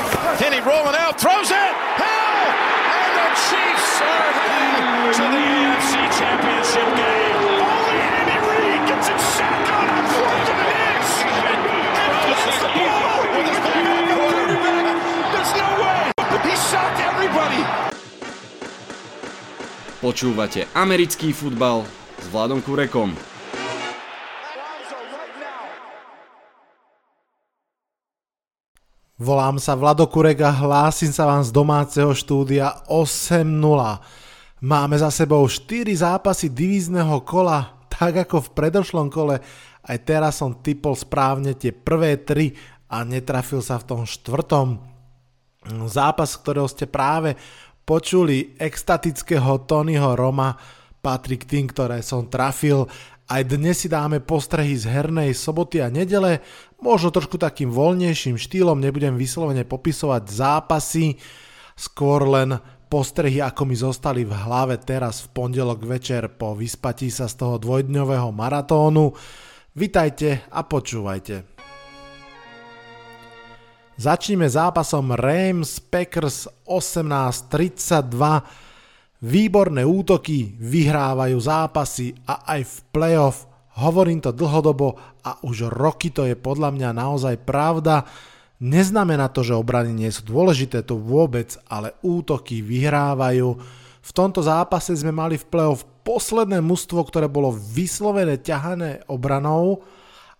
play. Kenny rolling out, throws it. How? And the Chiefs are heading to the AFC Championship game. No. Počúvate americký futbal s Vladom Kurekom. Volám sa Vlado Kurek a hlásim sa vám z domáceho štúdia 8.0. Máme za sebou 4 zápasy divízneho kola, tak ako v predošlom kole. Aj teraz som typol správne tie prvé 3 a netrafil sa v tom štvrtom. Zápas, ktorého ste práve počuli, extatického Tonyho Roma, patrí k tým, ktoré som trafil. Aj dnes si dáme postrehy z hernej soboty a nedele, možno trošku takým voľnejším štýlom, nebudem vyslovene popisovať zápasy, skôr len postrehy, ako mi zostali v hlave teraz v pondelok večer po vyspatí sa z toho dvojdňového maratónu. Vitajte a počúvajte. Začneme zápasom Rams Packers 18-32. Výborné útoky vyhrávajú zápasy a aj v playoff Hovorím to dlhodobo a už roky to je podľa mňa naozaj pravda. Neznamená to, že obrany nie sú dôležité, to vôbec, ale útoky vyhrávajú. V tomto zápase sme mali v play-off posledné mužstvo, ktoré bolo vyslovené ťahané obranou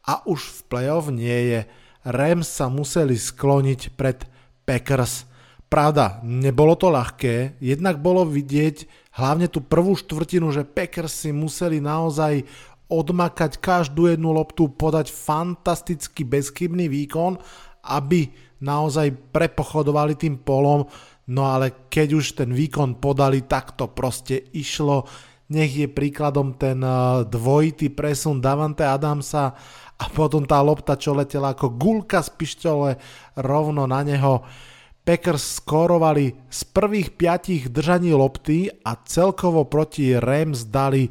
a už v play-off nie je. Rams sa museli skloniť pred Packers. Pravda, nebolo to ľahké, jednak bolo vidieť hlavne tú prvú štvrtinu, že Packers si museli naozaj odmakať každú jednu loptu, podať fantasticky bezchybný výkon, aby naozaj prepochodovali tým polom, no ale keď už ten výkon podali, tak to proste išlo. Nech je príkladom ten eh, dvojitý presun Davante Adamsa a potom tá lopta, čo letela ako gulka z pištole rovno na neho. Packers skórovali z prvých piatich držaní lopty a celkovo proti Rams dali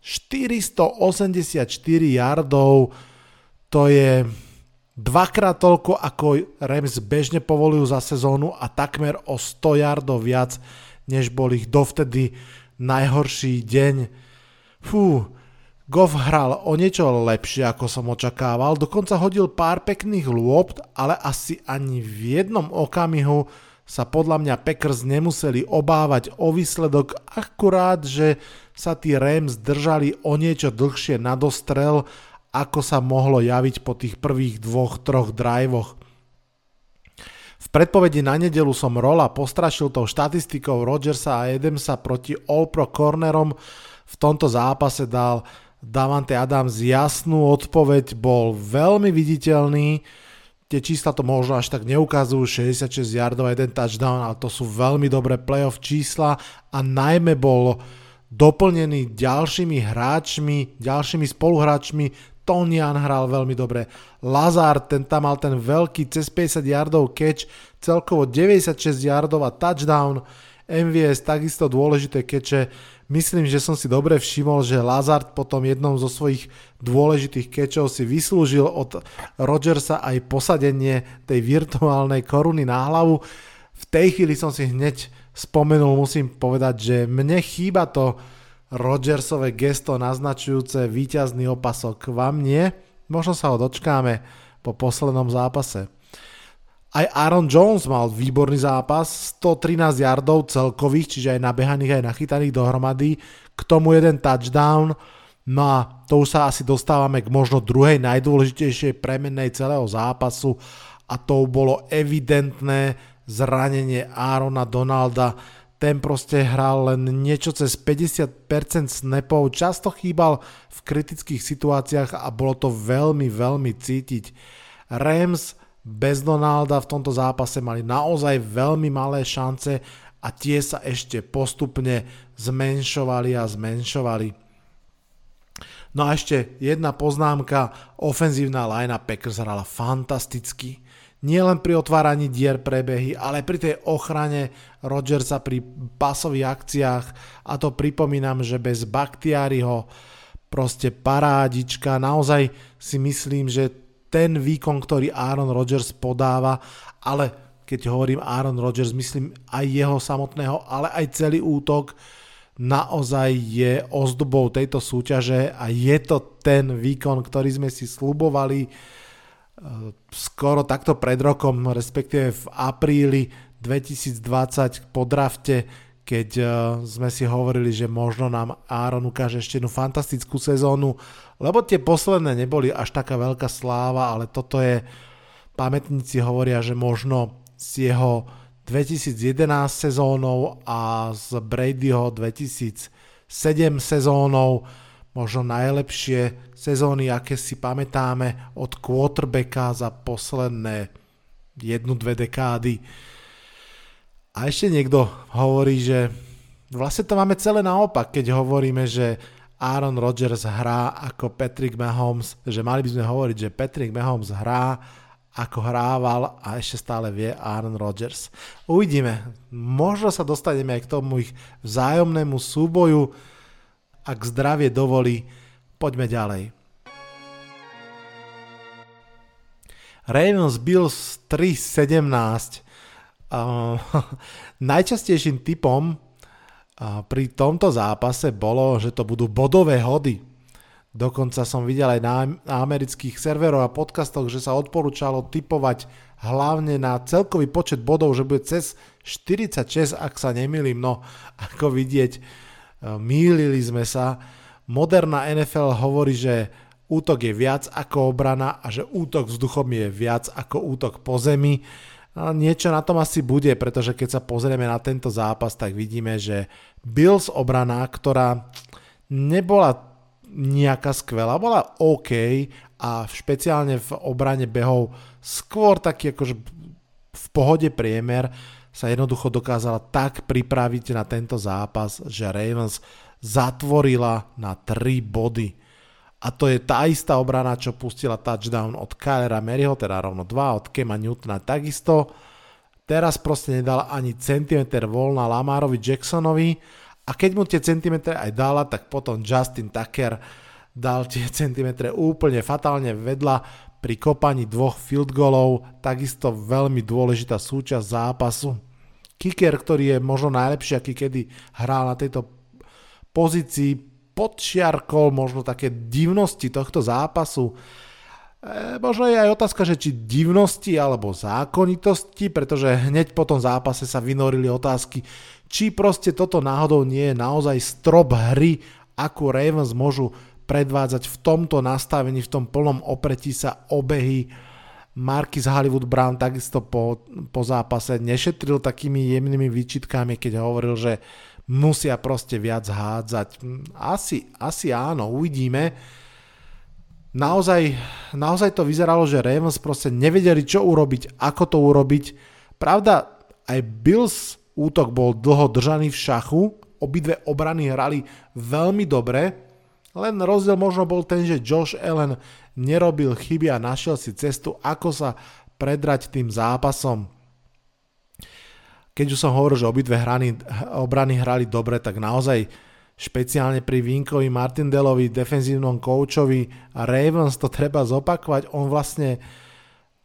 484 yardov, to je dvakrát toľko, ako Rams bežne povolujú za sezónu a takmer o 100 yardov viac, než bol ich dovtedy najhorší deň. Fú, Goff hral o niečo lepšie, ako som očakával, dokonca hodil pár pekných lôpt, ale asi ani v jednom okamihu sa podľa mňa Packers nemuseli obávať o výsledok, akurát, že sa tí Rams držali o niečo dlhšie na dostrel, ako sa mohlo javiť po tých prvých dvoch, troch drivoch. V predpovedi na nedelu som Rola postrašil tou štatistikou Rodgersa a Adamsa proti All-Pro cornerom. V tomto zápase dal Davante Adams jasnú odpoveď, bol veľmi viditeľný, tie čísla to možno až tak neukazujú, 66 yardov a jeden touchdown, ale to sú veľmi dobré playoff čísla a najmä bol doplnený ďalšími hráčmi, ďalšími spoluhráčmi. Tonian hral veľmi dobre. Lazard, ten tam mal ten veľký cez 50 yardov catch, celkovo 96 yardov a touchdown. MVS takisto dôležité keďže Myslím, že som si dobre všimol, že Lazard potom jednom zo svojich dôležitých kečov si vyslúžil od Rodgersa aj posadenie tej virtuálnej koruny na hlavu. V tej chvíli som si hneď spomenul, musím povedať, že mne chýba to Rodgersové gesto naznačujúce víťazný opasok. Vám nie? Možno sa ho dočkáme po poslednom zápase. Aj Aaron Jones mal výborný zápas, 113 yardov celkových, čiže aj nabehaných, aj nachytaných dohromady, k tomu jeden touchdown, no a to už sa asi dostávame k možno druhej najdôležitejšej premennej celého zápasu. A to bolo evidentné zranenie Aarona Donalda, ten proste hral len niečo cez 50% snapov, často chýbal v kritických situáciách a bolo to veľmi, veľmi cítiť. Rams bez Donalda v tomto zápase mali naozaj veľmi malé šance a tie sa ešte postupne zmenšovali a zmenšovali. No a ešte jedna poznámka, ofenzívna linea Packers hrala fantasticky. Nie len pri otváraní dier prebehy, ale pri tej ochrane Rodgersa pri pasových akciách a to pripomínam, že bez Baktiariho proste parádička, naozaj si myslím, že ten výkon, ktorý Aaron Rodgers podáva, ale keď hovorím Aaron Rodgers, myslím aj jeho samotného, ale aj celý útok naozaj je ozdobou tejto súťaže a je to ten výkon, ktorý sme si slubovali e, skoro takto pred rokom, respektíve v apríli 2020 po drafte, keď e, sme si hovorili, že možno nám Aaron ukáže ešte jednu fantastickú sezónu, lebo tie posledné neboli až taká veľká sláva, ale toto je, pamätníci hovoria, že možno z jeho 2011 sezónou a z Bradyho 2007 sezónou možno najlepšie sezóny, aké si pamätáme od quarterbacka za posledné jednu, dve dekády. A ešte niekto hovorí, že vlastne to máme celé naopak, keď hovoríme, že Aaron Rodgers hrá ako Patrick Mahomes, že mali by sme hovoriť, že Patrick Mahomes hrá ako hrával a ešte stále vie Aaron Rodgers. Uvidíme, možno sa dostaneme aj k tomu ich vzájomnému súboju, ak zdravie dovolí, poďme ďalej. Ravens Bills 3.17 uh, Najčastejším typom pri tomto zápase bolo, že to budú bodové hody. Dokonca som videl aj na amerických serveroch a podcastoch, že sa odporúčalo typovať hlavne na celkový počet bodov, že bude cez 46, ak sa nemýlim. No, ako vidieť, e, mýlili sme sa. Moderná NFL hovorí, že útok je viac ako obrana a že útok vzduchom je viac ako útok po zemi. Niečo na tom asi bude, pretože keď sa pozrieme na tento zápas, tak vidíme, že Bills obrana, ktorá nebola nejaká skvelá, bola OK a špeciálne v obrane behov skôr taký akože v pohode priemer sa jednoducho dokázala tak pripraviť na tento zápas, že Ravens zatvorila na 3 body. A to je tá istá obrana, čo pustila touchdown od Kylera Maryho, teda rovno 2, od Kema Newtona takisto. Teraz proste nedala ani centimeter voľna Lamarovi Jacksonovi a keď mu tie centimetre aj dala, tak potom Justin Tucker dal tie centimetre úplne fatálne vedľa pri kopaní dvoch field goalov, takisto veľmi dôležitá súčasť zápasu. Kicker, ktorý je možno najlepší, aký kedy hral na tejto pozícii, podčiarkol možno také divnosti tohto zápasu. E, možno je aj otázka, že či divnosti alebo zákonitosti, pretože hneď po tom zápase sa vynorili otázky, či proste toto náhodou nie je naozaj strop hry, ako Ravens môžu predvádzať v tomto nastavení, v tom plnom opretí sa obehy. Marcus Hollywood Brown takisto po, po zápase nešetril takými jemnými výčitkami, keď hovoril, že musia proste viac hádzať. Asi, asi áno, uvidíme. Naozaj, naozaj to vyzeralo, že Ravens proste nevedeli, čo urobiť, ako to urobiť. Pravda, aj Bills útok bol dlho držaný v šachu, obidve obrany hrali veľmi dobre, len rozdiel možno bol ten, že Josh Allen nerobil chyby a našiel si cestu, ako sa predrať tým zápasom. Keď už som hovoril, že obidve hrany, obrany hrali dobre, tak naozaj špeciálne pri Vinkovi Martindelovi, defenzívnom koučovi Ravens to treba zopakovať, on vlastne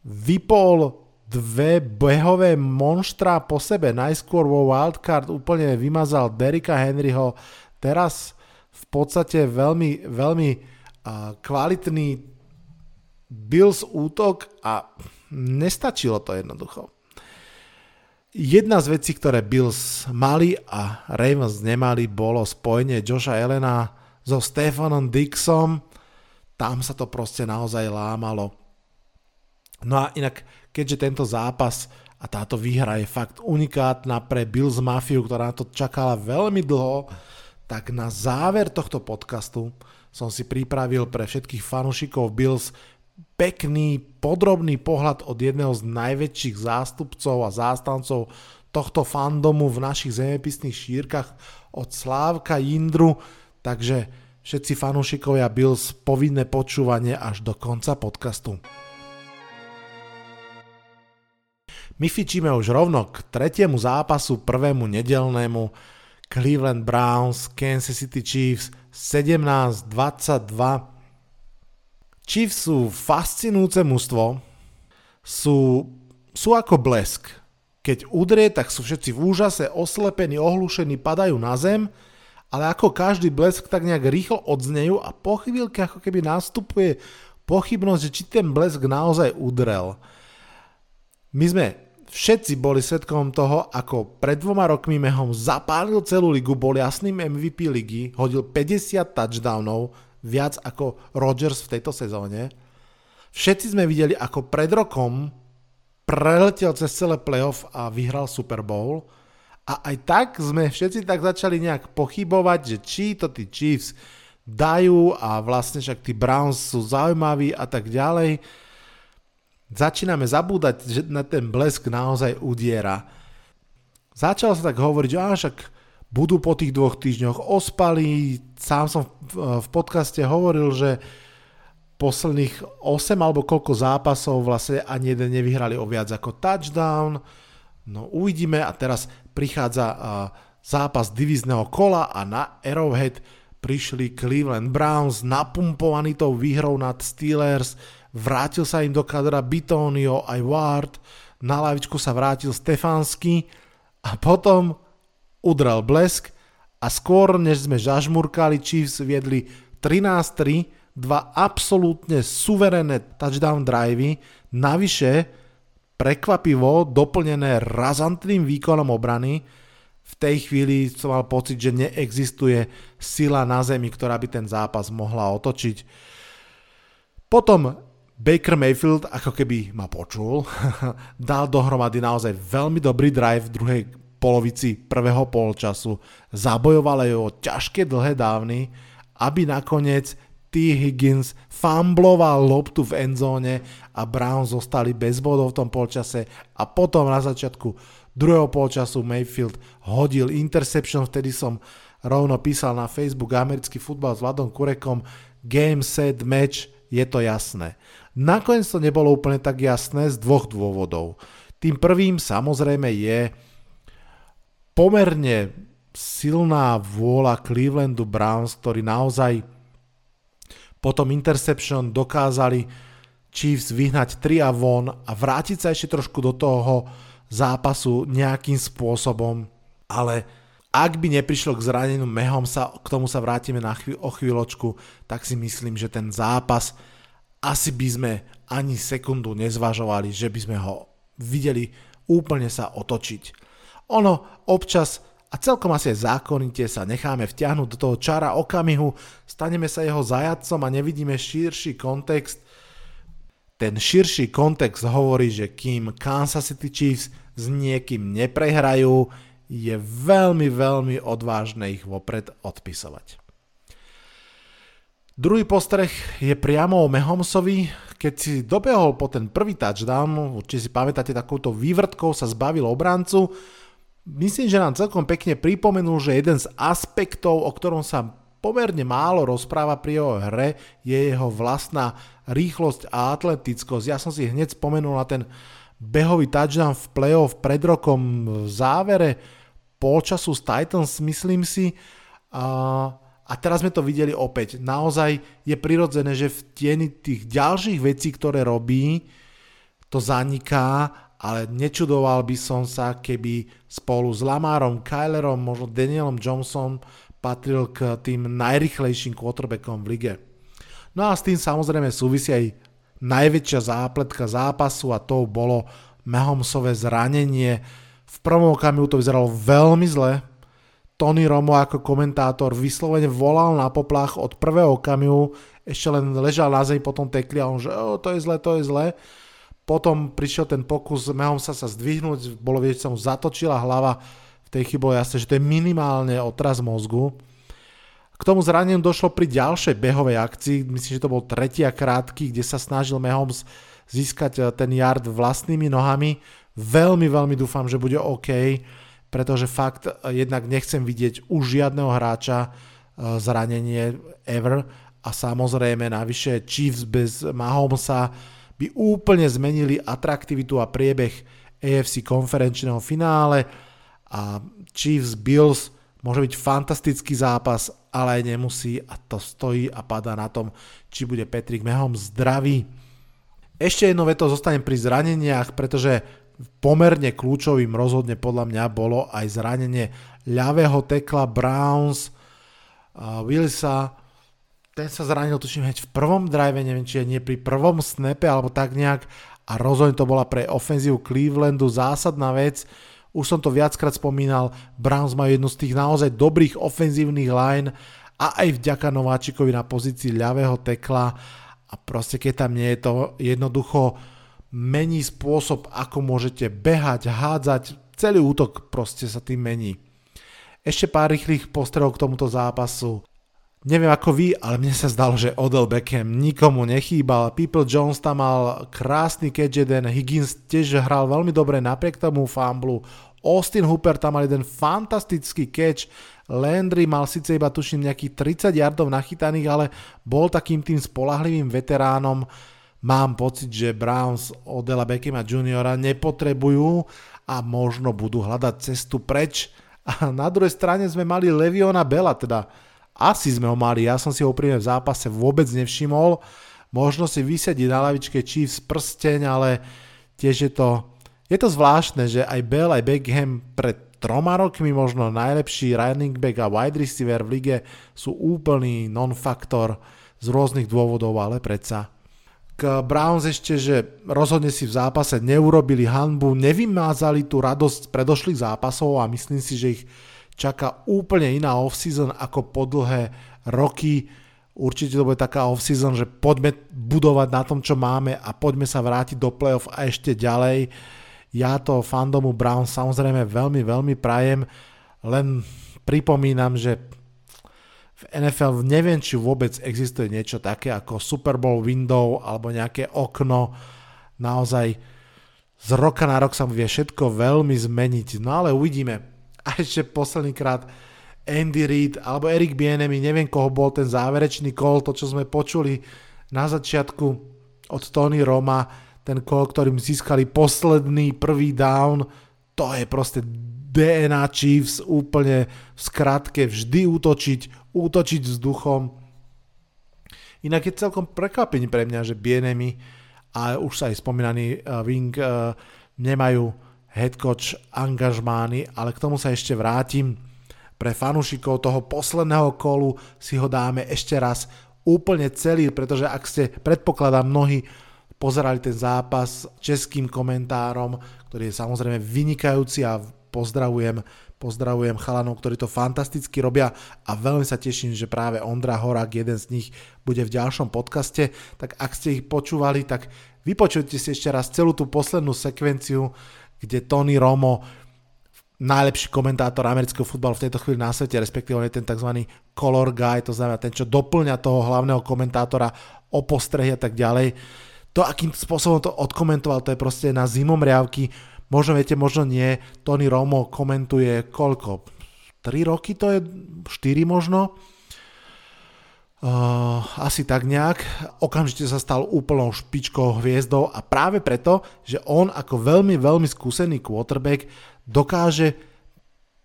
vypol dve behové monštra po sebe. Najskôr vo wildcard úplne vymazal Derika Henryho, teraz v podstate veľmi, veľmi kvalitný Bills útok a nestačilo to jednoducho. Jedna z vecí, ktoré Bills mali a Ravens nemali, bolo spojenie Joša Elena so Stefanom Dixom. Tam sa to proste naozaj lámalo. No a inak keďže tento zápas a táto výhra je fakt unikátna pre Bills Mafiu, ktorá to čakala veľmi dlho, tak na záver tohto podcastu som si pripravil pre všetkých fanúšikov Bills pekný, podrobný pohľad od jedného z najväčších zástupcov a zástancov tohto fandomu v našich zemepisných šírkach od Slávka Jindru, takže všetci fanúšikovia Bills povinné počúvanie až do konca podcastu. My fičíme už rovno k tretiemu zápasu, prvému nedelnému Cleveland Browns, Kansas City Chiefs 17-22. Chiefs sú fascinujúce mužstvo, sú, sú ako blesk. Keď udrie, tak sú všetci v úžase, oslepení, ohlušení, padajú na zem, ale ako každý blesk tak nejak rýchlo odznejú a po chvíľke ako keby nastupuje pochybnosť, že či ten blesk naozaj udrel. My sme všetci boli svetkom toho, ako pred dvoma rokmi Mehom zapálil celú ligu, bol jasným MVP ligy, hodil 50 touchdownov, viac ako Rodgers v tejto sezóne. Všetci sme videli, ako pred rokom preletel cez celé playoff a vyhral Super Bowl. A aj tak sme všetci tak začali nejak pochybovať, že či to tí Chiefs dajú a vlastne však tí Browns sú zaujímaví a tak ďalej začíname zabúdať, že na ten blesk naozaj udiera. Začalo sa tak hovoriť, že však budú po tých dvoch týždňoch ospali. Sám som v podcaste hovoril, že posledných 8 alebo koľko zápasov vlastne ani jeden nevyhrali o viac ako touchdown. No uvidíme a teraz prichádza zápas divízneho kola a na Arrowhead prišli Cleveland Browns napumpovaní tou výhrou nad Steelers vrátil sa im do kadra Bitonio aj Ward, na lavičku sa vrátil Stefansky a potom udrel blesk a skôr než sme žažmurkali, Chiefs viedli 13-3, dva absolútne suverénne touchdown drivey, navyše prekvapivo doplnené razantným výkonom obrany. V tej chvíli som mal pocit, že neexistuje sila na zemi, ktorá by ten zápas mohla otočiť. Potom Baker Mayfield ako keby ma počul, dal dohromady naozaj veľmi dobrý drive v druhej polovici prvého polčasu, zabojoval aj o ťažké dlhé dávny, aby nakoniec T. Higgins fumbloval loptu v endzóne a Browns zostali bez bodov v tom polčase a potom na začiatku druhého polčasu Mayfield hodil interception, vtedy som rovno písal na Facebook americký futbal s Vladom Kurekom game, set, match, je to jasné. Nakoniec to nebolo úplne tak jasné z dvoch dôvodov. Tým prvým samozrejme je pomerne silná vôľa Clevelandu Browns, ktorí naozaj po tom interception dokázali Chiefs vyhnať 3 a von a vrátiť sa ešte trošku do toho zápasu nejakým spôsobom, ale ak by neprišlo k zraneniu Mehom sa, k tomu sa vrátime na chvíľ, o chvíľočku, tak si myslím, že ten zápas asi by sme ani sekundu nezvažovali, že by sme ho videli úplne sa otočiť. Ono občas a celkom asi aj zákonite sa necháme vtiahnuť do toho čara okamihu, staneme sa jeho zajadcom a nevidíme širší kontext. Ten širší kontext hovorí, že kým Kansas City Chiefs s niekým neprehrajú, je veľmi, veľmi odvážne ich vopred odpisovať. Druhý postreh je priamo o Mahomsovi, keď si dobehol po ten prvý touchdown, určite si pamätáte takouto vývrtkou sa zbavil obrancu, myslím, že nám celkom pekne pripomenul, že jeden z aspektov, o ktorom sa pomerne málo rozpráva pri jeho hre, je jeho vlastná rýchlosť a atletickosť. Ja som si hneď spomenul na ten behový touchdown v playoff pred rokom v závere polčasu s Titans, myslím si. A a teraz sme to videli opäť. Naozaj je prirodzené, že v tieni tých ďalších vecí, ktoré robí, to zaniká, ale nečudoval by som sa, keby spolu s Lamárom, Kylerom, možno Danielom Johnson patril k tým najrychlejším quarterbackom v lige. No a s tým samozrejme súvisí aj najväčšia zápletka zápasu a to bolo Mahomsové zranenie. V prvom okamihu to vyzeralo veľmi zle, Tony Romo ako komentátor vyslovene volal na poplach od prvého okamihu, ešte len ležal na zemi, potom tekli a on, že to je zle, to je zle. Potom prišiel ten pokus Mahomesa sa zdvihnúť, bolo vidieť, sa mu zatočila hlava, v tej chybe bolo jasné, že to je minimálne otraz mozgu. K tomu zraneniu došlo pri ďalšej behovej akcii, myslím, že to bol tretí a krátky, kde sa snažil Mahomes získať eh, ten yard vlastnými nohami. Veľmi, veľmi dúfam, že bude OK pretože fakt e, jednak nechcem vidieť už žiadneho hráča e, zranenie ever a samozrejme navyše Chiefs bez Mahomesa by úplne zmenili atraktivitu a priebeh AFC konferenčného finále a Chiefs Bills môže byť fantastický zápas, ale aj nemusí a to stojí a padá na tom, či bude Patrick Mahomes zdravý. Ešte jedno veto zostanem pri zraneniach, pretože pomerne kľúčovým rozhodne podľa mňa bolo aj zranenie ľavého tekla Browns, Willsa, ten sa zranil tuším hneď v prvom drive, neviem či je nie pri prvom snape alebo tak nejak a rozhodne to bola pre ofenzívu Clevelandu zásadná vec. Už som to viackrát spomínal, Browns majú jednu z tých naozaj dobrých ofenzívnych line a aj vďaka Nováčikovi na pozícii ľavého tekla a proste keď tam nie je to jednoducho mení spôsob, ako môžete behať, hádzať, celý útok proste sa tým mení. Ešte pár rýchlych postrehov k tomuto zápasu. Neviem ako vy, ale mne sa zdalo, že Odell Beckham nikomu nechýbal. People Jones tam mal krásny catch jeden, Higgins tiež hral veľmi dobre napriek tomu famblu. Austin Hooper tam mal jeden fantastický catch, Landry mal síce iba tuším nejakých 30 yardov nachytaných, ale bol takým tým spolahlivým veteránom. Mám pocit, že Browns Odela Beckhama juniora nepotrebujú a možno budú hľadať cestu preč. A na druhej strane sme mali Leviona Bela, teda asi sme ho mali, ja som si ho úprimne v zápase vôbec nevšimol. Možno si vysedí na lavičke Chiefs prsteň, ale tiež je to, je to zvláštne, že aj Bell, aj Beckham pred troma rokmi možno najlepší running back a wide receiver v lige sú úplný non-faktor z rôznych dôvodov, ale predsa. K Browns ešte, že rozhodne si v zápase neurobili hanbu, nevymázali tú radosť predošlých zápasov a myslím si, že ich čaká úplne iná off-season ako po dlhé roky. Určite to bude taká off-season, že poďme budovať na tom, čo máme a poďme sa vrátiť do playoff a ešte ďalej. Ja to fandomu Brown samozrejme veľmi, veľmi prajem, len pripomínam, že v NFL neviem, či vôbec existuje niečo také ako Super Bowl window alebo nejaké okno. Naozaj z roka na rok sa vie všetko veľmi zmeniť. No ale uvidíme a ešte posledný krát Andy Reid alebo Erik Bienemi, neviem koho bol ten záverečný kol, to čo sme počuli na začiatku od Tony Roma, ten kol, ktorým získali posledný prvý down, to je proste DNA Chiefs úplne v skratke vždy útočiť, útočiť vzduchom. Inak je celkom prekvapenie pre mňa, že Bienemi a už sa aj spomínaný uh, Wing uh, nemajú head coach angažmány, ale k tomu sa ešte vrátim. Pre fanúšikov toho posledného kolu si ho dáme ešte raz úplne celý, pretože ak ste, predpokladám, mnohí pozerali ten zápas českým komentárom, ktorý je samozrejme vynikajúci a pozdravujem, pozdravujem chalanov, ktorí to fantasticky robia a veľmi sa teším, že práve Ondra Horák, jeden z nich, bude v ďalšom podcaste, tak ak ste ich počúvali, tak vypočujte si ešte raz celú tú poslednú sekvenciu, kde Tony Romo, najlepší komentátor amerického futbalu v tejto chvíli na svete, respektíve on je ten tzv. color guy, to znamená ten, čo doplňa toho hlavného komentátora o postrehy a tak ďalej. To, akým spôsobom to odkomentoval, to je proste na zimom riavky. Možno viete, možno nie. Tony Romo komentuje koľko? 3 roky to je? 4 možno? Uh, asi tak nejak. Okamžite sa stal úplnou špičkou hviezdou a práve preto, že on ako veľmi, veľmi skúsený quarterback dokáže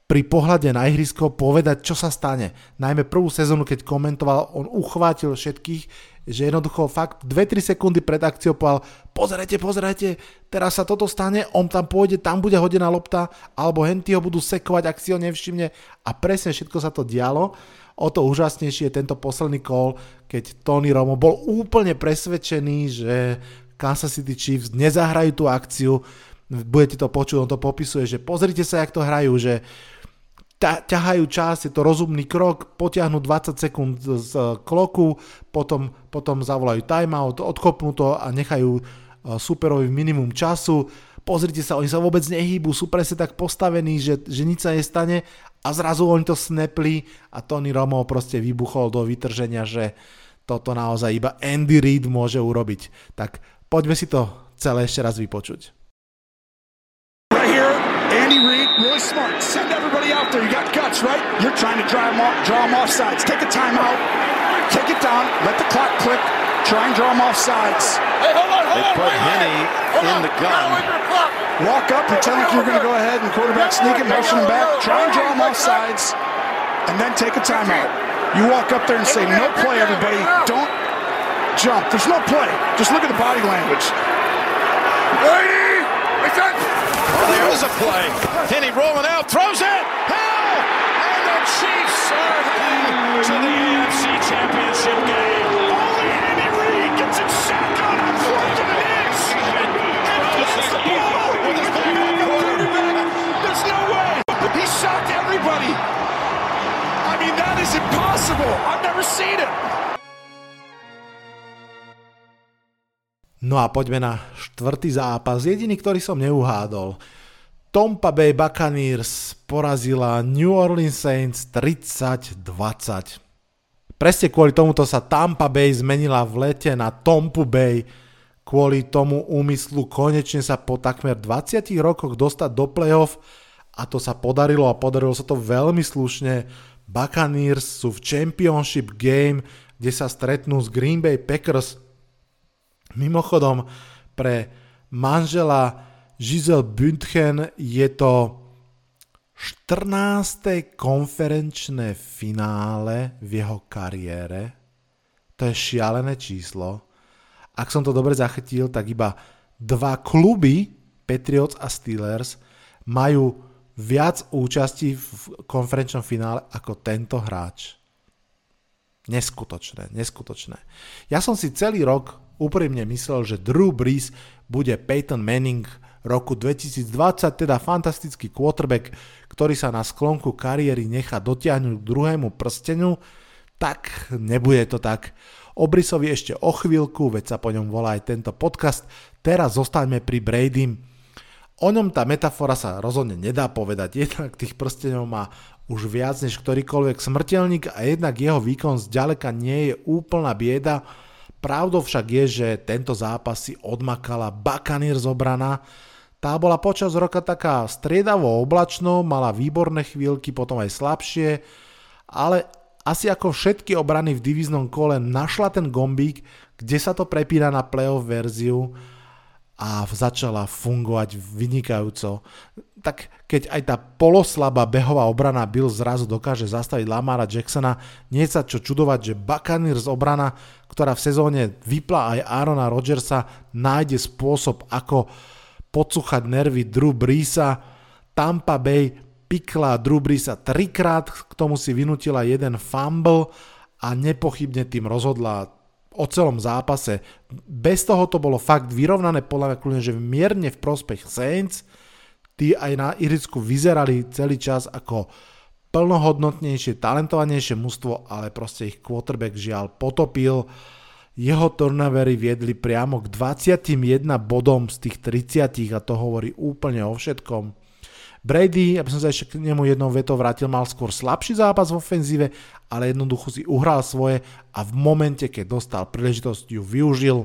pri pohľade na ihrisko povedať, čo sa stane. Najmä prvú sezónu, keď komentoval, on uchvátil všetkých, že jednoducho fakt 2-3 sekundy pred akciou povedal, pozerajte, pozerajte, teraz sa toto stane, on tam pôjde, tam bude hodená lopta, alebo henty ho budú sekovať, ak si ho nevšimne a presne všetko sa to dialo o to úžasnejšie je tento posledný call, keď Tony Romo bol úplne presvedčený, že Kansas City Chiefs nezahrajú tú akciu, budete to počuť, on to popisuje, že pozrite sa, jak to hrajú, že ťahajú čas, je to rozumný krok, potiahnu 20 sekúnd z kloku, potom, potom zavolajú timeout, odkopnú to a nechajú e, superovi minimum času. Pozrite sa, oni sa vôbec nehýbu, sú presne tak postavení, že, že nič sa nestane a zrazu oni to snapli a Tony Romo proste vybuchol do vytrženia, že toto naozaj iba Andy Reid môže urobiť. Tak poďme si to celé ešte raz vypočuť. Right here, Andy Reid, really smart. Send everybody out there. You got guts, right? You're trying to draw them off, draw them off sides. Take a timeout. Take it down. Let the clock click. Try and draw them off sides. Hey, hold on, hold They on, put wait, Henny in on. the gun. Wait for the clock. Walk up, pretend like you're going to go ahead and quarterback sneak it, motion them back. Try and draw them off sides. And then take a timeout. You walk up there and say, no play, everybody. Don't jump. There's no play. Just look at the body language. Ready? Reset. the play. Penny rolling out, throws it. Impossible. I've never seen it. No a poďme na štvrtý zápas, jediný, ktorý som neuhádol. Tampa Bay Buccaneers porazila New Orleans Saints 30-20. Presne kvôli tomuto sa Tampa Bay zmenila v lete na Tompu Bay. Kvôli tomu úmyslu konečne sa po takmer 20 rokoch dostať do playoff a to sa podarilo a podarilo sa to veľmi slušne. Buccaneers sú v Championship Game, kde sa stretnú s Green Bay Packers Mimochodom, pre manžela Giselle Bündchen je to 14. konferenčné finále v jeho kariére. To je šialené číslo. Ak som to dobre zachytil, tak iba dva kluby, Patriots a Steelers, majú viac účastí v konferenčnom finále ako tento hráč. Neskutočné, neskutočné. Ja som si celý rok úprimne myslel, že Drew Brees bude Peyton Manning roku 2020, teda fantastický quarterback, ktorý sa na sklonku kariéry nechá dotiahnuť k druhému prstenu, tak nebude to tak. O Brisovi ešte o chvíľku, veď sa po ňom volá aj tento podcast. Teraz zostaňme pri Bradym. O ňom tá metafora sa rozhodne nedá povedať, jednak tých prstenov má už viac než ktorýkoľvek smrteľník a jednak jeho výkon zďaleka nie je úplná bieda, Pravdou však je, že tento zápas si odmakala Buccaneers obrana. Tá bola počas roka taká striedavo oblačnou, mala výborné chvíľky, potom aj slabšie, ale asi ako všetky obrany v divíznom kole našla ten gombík, kde sa to prepína na playoff verziu a začala fungovať vynikajúco. Tak keď aj tá poloslabá behová obrana Bill zrazu dokáže zastaviť Lamara Jacksona, nie sa čo čudovať, že Buccaneers obrana, ktorá v sezóne vypla aj Aarona Rodgersa, nájde spôsob, ako podsúchať nervy Drew Breesa. Tampa Bay pikla Drew Breesa trikrát, k tomu si vynutila jeden fumble a nepochybne tým rozhodla o celom zápase. Bez toho to bolo fakt vyrovnané, podľa mňa kľudne, že mierne v prospech Saints. Tí aj na irisku vyzerali celý čas ako plnohodnotnejšie, talentovanejšie mužstvo, ale proste ich quarterback žiaľ potopil. Jeho turnovery viedli priamo k 21 bodom z tých 30 a to hovorí úplne o všetkom. Brady, aby som sa ešte k nemu jednou vetou vrátil, mal skôr slabší zápas v ofenzíve, ale jednoducho si uhral svoje a v momente, keď dostal príležitosť, ju využil.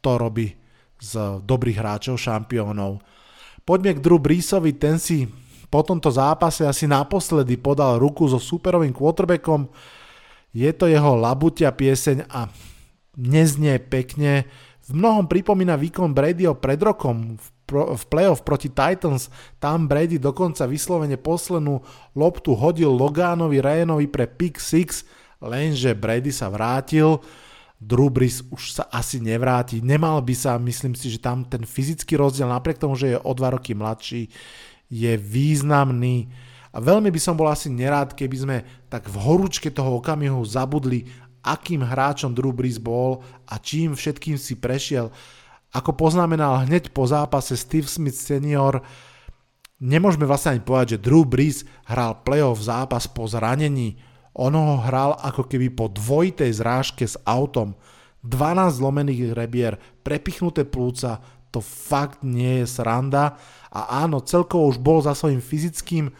To robí z dobrých hráčov, šampiónov. Poďme k Drew Breesovi, ten si po tomto zápase asi naposledy podal ruku so superovým quarterbackom. Je to jeho labutia pieseň a neznie pekne. V mnohom pripomína výkon Bradyho pred rokom v v playoff proti Titans, tam Brady dokonca vyslovene poslednú loptu hodil Logánovi Ryanovi pre pick 6, lenže Brady sa vrátil, Drew už sa asi nevráti, nemal by sa, myslím si, že tam ten fyzický rozdiel, napriek tomu, že je o dva roky mladší, je významný. A veľmi by som bol asi nerád, keby sme tak v horúčke toho okamihu zabudli, akým hráčom Drew Brees bol a čím všetkým si prešiel ako poznamenal hneď po zápase Steve Smith senior, nemôžeme vlastne ani povedať, že Drew Brees hral playoff zápas po zranení. On ho hral ako keby po dvojitej zrážke s autom. 12 zlomených rebier, prepichnuté plúca, to fakt nie je sranda. A áno, celkovo už bol za svojím fyzickým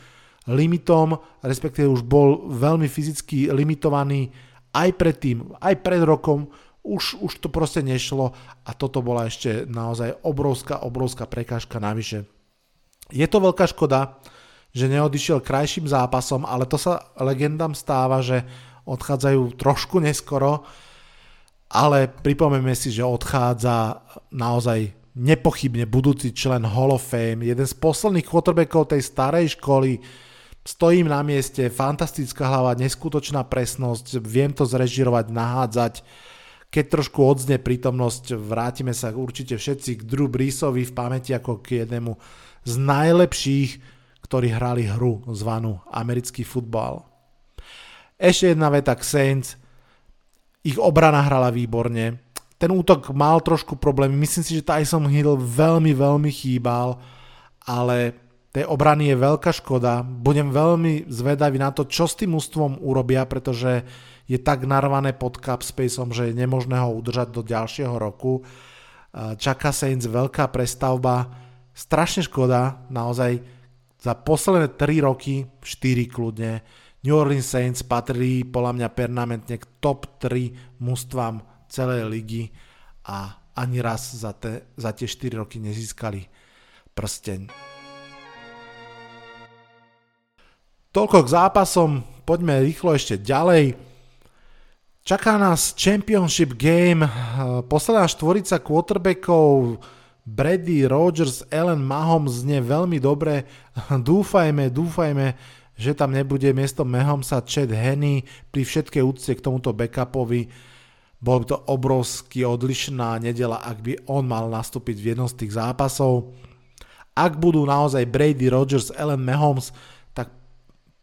limitom, respektíve už bol veľmi fyzicky limitovaný aj predtým, aj pred rokom, už, už to proste nešlo a toto bola ešte naozaj obrovská, obrovská prekážka navyše. Je to veľká škoda, že neodišiel krajším zápasom, ale to sa legendám stáva, že odchádzajú trošku neskoro, ale pripomeme si, že odchádza naozaj nepochybne budúci člen Hall of Fame, jeden z posledných quarterbackov tej starej školy, stojím na mieste, fantastická hlava, neskutočná presnosť, viem to zrežirovať, nahádzať, keď trošku odzne prítomnosť, vrátime sa určite všetci k Drew Breesovi v pamäti ako k jednému z najlepších, ktorí hrali hru zvanú americký futbal. Ešte jedna veta k Saints. Ich obrana hrala výborne. Ten útok mal trošku problémy. Myslím si, že Tyson Hill veľmi, veľmi chýbal, ale tej obrany je veľká škoda. Budem veľmi zvedavý na to, čo s tým ústvom urobia, pretože je tak narvané pod spaceom, že je nemožné ho udržať do ďalšieho roku. Čaká Saints veľká prestavba. Strašne škoda, naozaj za posledné 3 roky, 4 kľudne, New Orleans Saints patrí podľa mňa permanentne k top 3 mústvám celej ligy a ani raz za, te, za tie 4 roky nezískali prsteň. Toľko k zápasom, poďme rýchlo ešte ďalej. Čaká nás Championship Game, posledná štvorica quarterbackov, Brady, Rogers, Ellen Mahomes znie veľmi dobre. Dúfajme, dúfajme, že tam nebude miesto Mahomesa Chad Henny pri všetkej úcte k tomuto backupovi. Bol by to obrovsky odlišná nedela, ak by on mal nastúpiť v jednom z tých zápasov. Ak budú naozaj Brady, Rogers, Ellen Mahomes, tak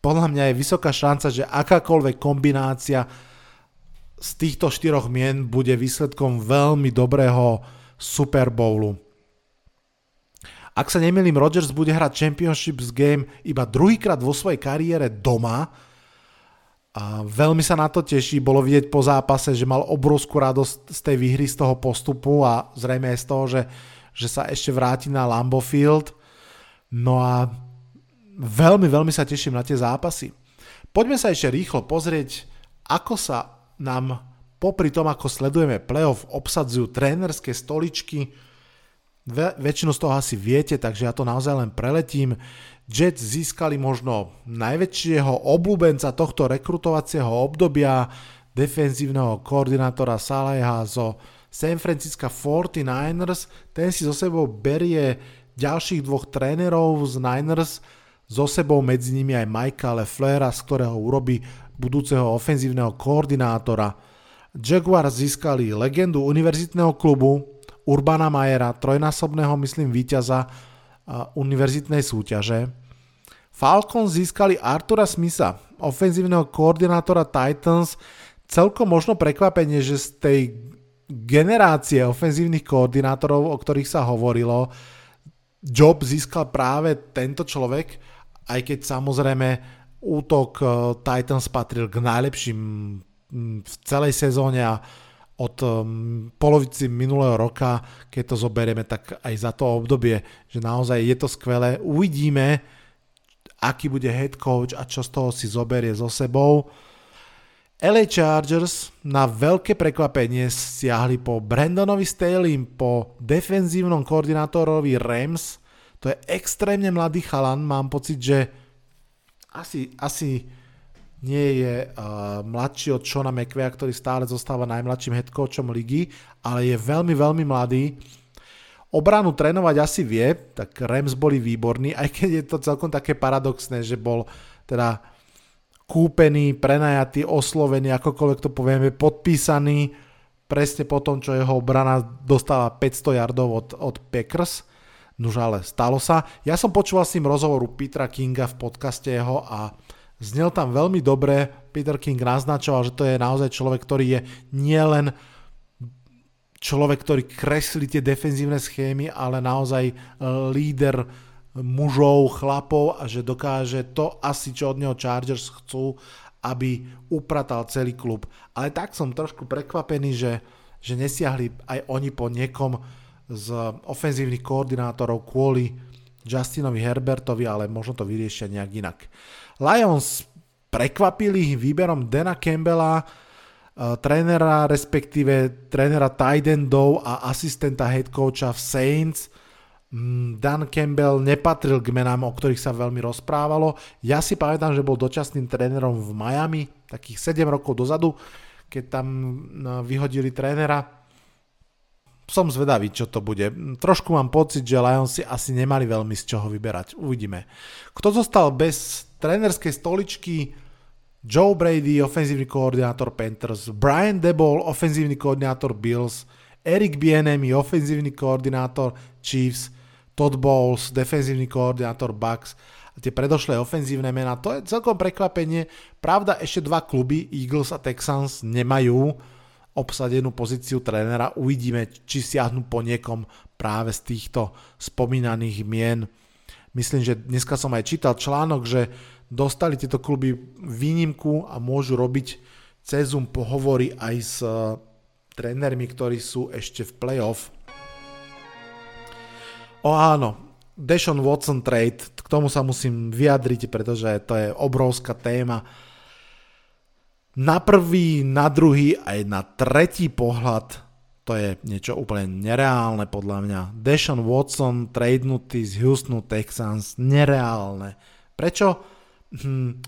podľa mňa je vysoká šanca, že akákoľvek kombinácia z týchto štyroch mien bude výsledkom veľmi dobrého Super Bowlu. Ak sa nemýlim, Rodgers bude hrať Championships Game iba druhýkrát vo svojej kariére doma. A veľmi sa na to teší, bolo vidieť po zápase, že mal obrovskú radosť z tej výhry, z toho postupu a zrejme aj z toho, že, že sa ešte vráti na Lambo Field. No a veľmi, veľmi sa teším na tie zápasy. Poďme sa ešte rýchlo pozrieť, ako sa nám popri tom, ako sledujeme playoff, obsadzujú trénerské stoličky, Ve, väčšinu z toho asi viete, takže ja to naozaj len preletím. Jets získali možno najväčšieho obľúbenca tohto rekrutovacieho obdobia, defenzívneho koordinátora Salaha zo San Francisco 49ers. Ten si so sebou berie ďalších dvoch trénerov z Niners, so sebou medzi nimi aj Mikea Leflera, z ktorého urobí budúceho ofenzívneho koordinátora. Jaguars získali legendu univerzitného klubu, Urbana Majera, trojnásobného, myslím, víťaza univerzitnej súťaže. Falcons získali Artura Smitha, ofenzívneho koordinátora Titans, celkom možno prekvapenie, že z tej generácie ofenzívnych koordinátorov, o ktorých sa hovorilo, job získal práve tento človek, aj keď samozrejme útok e, Titans patril k najlepším v celej sezóne a od um, polovici minulého roka, keď to zoberieme, tak aj za to obdobie, že naozaj je to skvelé. Uvidíme, aký bude head coach a čo z toho si zoberie so sebou. LA Chargers na veľké prekvapenie siahli po Brandonovi Staley, po defenzívnom koordinátorovi Rams. To je extrémne mladý chalan, mám pocit, že asi, asi nie je uh, mladší od Shona McVeya, ktorý stále zostáva najmladším headcoachom ligy, ale je veľmi, veľmi mladý. Obranu trénovať asi vie, tak Rams boli výborní, aj keď je to celkom také paradoxné, že bol teda kúpený, prenajatý, oslovený, akokoľvek to povieme, podpísaný presne po tom, čo jeho obrana dostala 500 yardov od, od Packers. Nuž ale stalo sa. Ja som počúval s tým rozhovoru Petra Kinga v podcaste jeho a Znel tam veľmi dobre, Peter King naznačoval, že to je naozaj človek, ktorý je nielen človek, ktorý kreslí tie defenzívne schémy, ale naozaj e, líder mužov, chlapov a že dokáže to asi, čo od neho Chargers chcú, aby upratal celý klub. Ale tak som trošku prekvapený, že, že nesiahli aj oni po niekom z ofenzívnych koordinátorov kvôli Justinovi Herbertovi, ale možno to vyriešia nejak inak. Lions prekvapili výberom Dana Campbella, uh, trénera, respektíve trénera tight endov a asistenta head coacha v Saints. Mm, Dan Campbell nepatril k menám, o ktorých sa veľmi rozprávalo. Ja si pamätám, že bol dočasným trénerom v Miami, takých 7 rokov dozadu, keď tam no, vyhodili trénera som zvedavý, čo to bude. Trošku mám pocit, že Lions si asi nemali veľmi z čoho vyberať. Uvidíme. Kto zostal bez trénerskej stoličky, Joe Brady, ofenzívny koordinátor Panthers, Brian Debol, ofenzívny koordinátor Bills, Eric Bienemy, ofenzívny koordinátor Chiefs, Todd Bowles, defenzívny koordinátor Bucks a tie predošlé ofenzívne mená. To je celkom prekvapenie. Pravda, ešte dva kluby, Eagles a Texans, nemajú obsadenú pozíciu trénera. Uvidíme, či siahnu po niekom práve z týchto spomínaných mien. Myslím, že dneska som aj čítal článok, že dostali tieto kluby výnimku a môžu robiť cez Zoom pohovory aj s uh, trénermi, ktorí sú ešte v playoff. O áno, Deshaun Watson trade, k tomu sa musím vyjadriť, pretože to je obrovská téma. Na prvý, na druhý aj na tretí pohľad to je niečo úplne nereálne podľa mňa. Deshaun Watson tradenutý z Houstonu Texans, nereálne. Prečo? hm,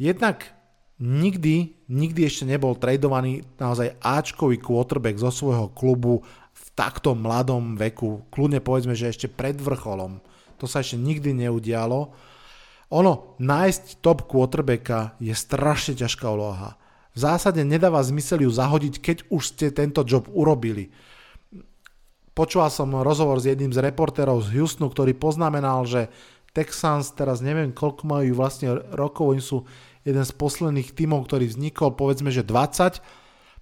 jednak nikdy, nikdy ešte nebol tradovaný naozaj Ačkový quarterback zo svojho klubu v takto mladom veku. Kľudne povedzme, že ešte pred vrcholom. To sa ešte nikdy neudialo. Ono, nájsť top quarterbacka je strašne ťažká úloha. V zásade nedáva zmysel ju zahodiť, keď už ste tento job urobili. Počúval som rozhovor s jedným z reportérov z Houstonu, ktorý poznamenal, že Texans teraz neviem koľko majú vlastne rokov, oni sú jeden z posledných tímov, ktorý vznikol povedzme, že 20,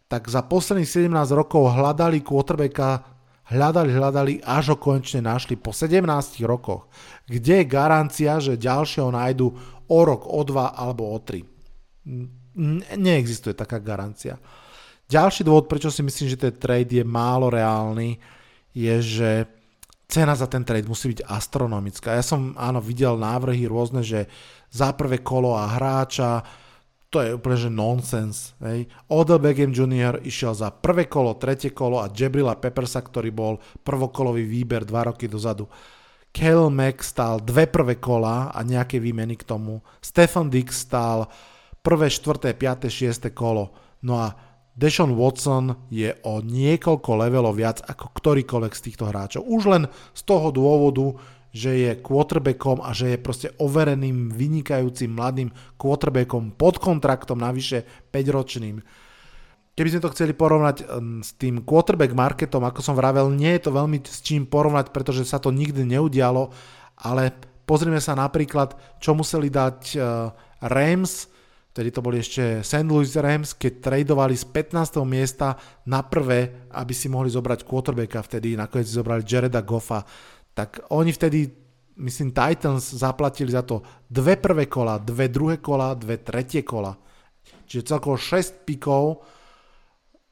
tak za posledných 17 rokov hľadali quarterbacka, hľadali, hľadali, až ho konečne našli po 17 rokoch. Kde je garancia, že ďalšieho nájdu o rok, o dva alebo o tri? Neexistuje taká garancia. Ďalší dôvod, prečo si myslím, že ten trade je málo reálny, je, že cena za ten trade musí byť astronomická. Ja som áno videl návrhy rôzne, že za prvé kolo a hráča, to je úplne že nonsens. Hej. Odell Beckham Jr. išiel za prvé kolo, tretie kolo a Jabrila Peppersa, ktorý bol prvokolový výber dva roky dozadu. Kale Mack stál dve prvé kola a nejaké výmeny k tomu. Stefan Dix stál prvé, štvrté, piaté, šiesté kolo. No a Deshaun Watson je o niekoľko levelov viac ako ktorýkoľvek z týchto hráčov. Už len z toho dôvodu, že je quarterbackom a že je proste overeným, vynikajúcim mladým quarterbackom pod kontraktom navyše 5-ročným. Keby sme to chceli porovnať hm, s tým quarterback marketom, ako som vravel, nie je to veľmi s čím porovnať, pretože sa to nikdy neudialo, ale pozrime sa napríklad, čo museli dať hm, Rams, vtedy to boli ešte St. Louis Rams, keď tradovali z 15. miesta na prvé, aby si mohli zobrať quarterbacka, vtedy nakoniec si zobrali Jareda Goffa, tak oni vtedy, myslím, Titans zaplatili za to dve prvé kola, dve druhé kola, dve tretie kola. Čiže celkovo 6 pikov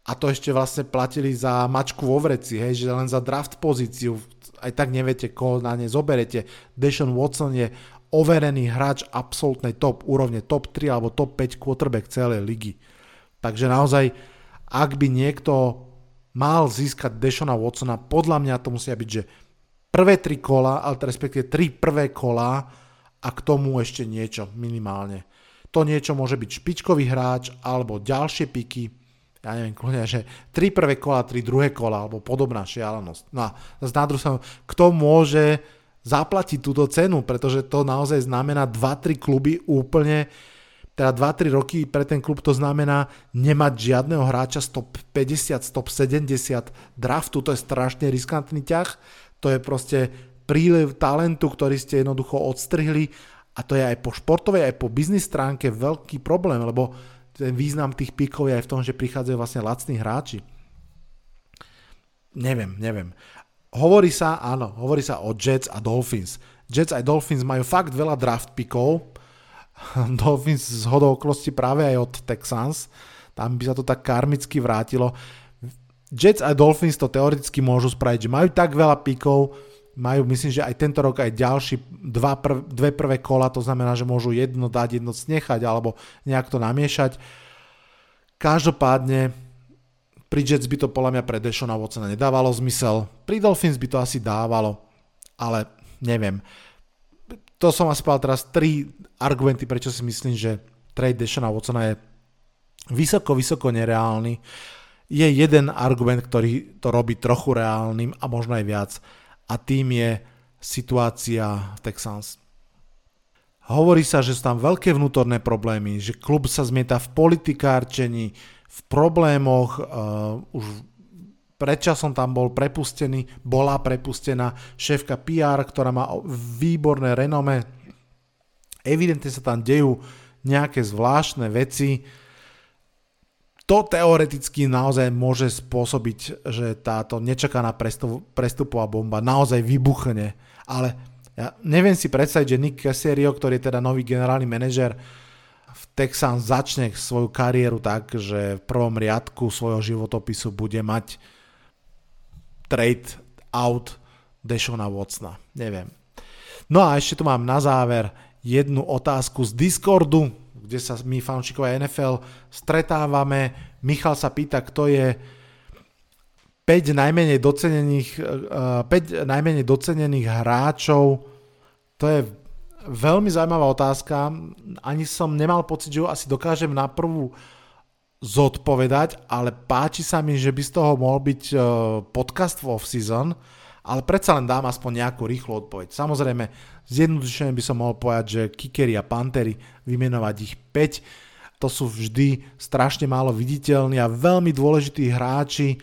a to ešte vlastne platili za mačku vo vreci, hej, že len za draft pozíciu, aj tak neviete, koho na ne zoberete. Deshaun Watson je overený hráč absolútnej top úrovne, top 3 alebo top 5 quarterback celej ligy. Takže naozaj, ak by niekto mal získať Deshona Watsona, podľa mňa to musia byť, že prvé tri kola, ale respektíve tri prvé kola a k tomu ešte niečo minimálne. To niečo môže byť špičkový hráč alebo ďalšie piky, ja neviem, kľudne, že tri prvé kola, tri druhé kola alebo podobná šialenosť. No a z na kto môže zaplatiť túto cenu, pretože to naozaj znamená 2-3 kluby úplne, teda 2-3 roky pre ten klub to znamená nemať žiadneho hráča z top 50, z top 70 draftu, to je strašne riskantný ťah, to je proste prílev talentu, ktorý ste jednoducho odstrihli a to je aj po športovej, aj po biznis stránke veľký problém, lebo ten význam tých píkov je aj v tom, že prichádzajú vlastne lacní hráči. Neviem, neviem. Hovorí sa, áno, hovorí sa o Jets a Dolphins. Jets a Dolphins majú fakt veľa draft pickov. Dolphins z hodou oklosti práve aj od Texans. Tam by sa to tak karmicky vrátilo. Jets a Dolphins to teoreticky môžu spraviť, že majú tak veľa pikov, majú myslím, že aj tento rok aj ďalší dva prv, dve prvé kola, to znamená, že môžu jedno dať, jedno snechať alebo nejak to namiešať. Každopádne pri Jets by to podľa mňa pre Deshona Watsona nedávalo zmysel. Pri Dolphins by to asi dávalo, ale neviem. To som asi povedal teraz tri argumenty, prečo si myslím, že trade Deshona Watsona je vysoko, vysoko nereálny. Je jeden argument, ktorý to robí trochu reálnym a možno aj viac a tým je situácia v Texans. Hovorí sa, že sú tam veľké vnútorné problémy, že klub sa zmieta v politikárčení, v problémoch, uh, už predčasom tam bol prepustený, bola prepustená šéfka PR, ktorá má výborné renome. Evidentne sa tam dejú nejaké zvláštne veci. To teoreticky naozaj môže spôsobiť, že táto nečakaná prestupová bomba naozaj vybuchne. Ale ja neviem si predstaviť, že Nick Casario, ktorý je teda nový generálny manažer v Texans, začne svoju kariéru tak, že v prvom riadku svojho životopisu bude mať trade out Deshona Watsona. Neviem. No a ešte tu mám na záver jednu otázku z Discordu, kde sa my fanúšikovia NFL stretávame. Michal sa pýta, kto je 5 najmenej docenených, 5 eh, najmenej docenených hráčov. To je veľmi zaujímavá otázka. Ani som nemal pocit, že ju asi dokážem na prvú zodpovedať, ale páči sa mi, že by z toho mohol byť eh, podcast off-season, ale predsa len dám aspoň nejakú rýchlu odpoveď. Samozrejme, zjednodušene by som mohol povedať, že kikery a pantery, vymenovať ich 5, to sú vždy strašne málo viditeľní a veľmi dôležití hráči.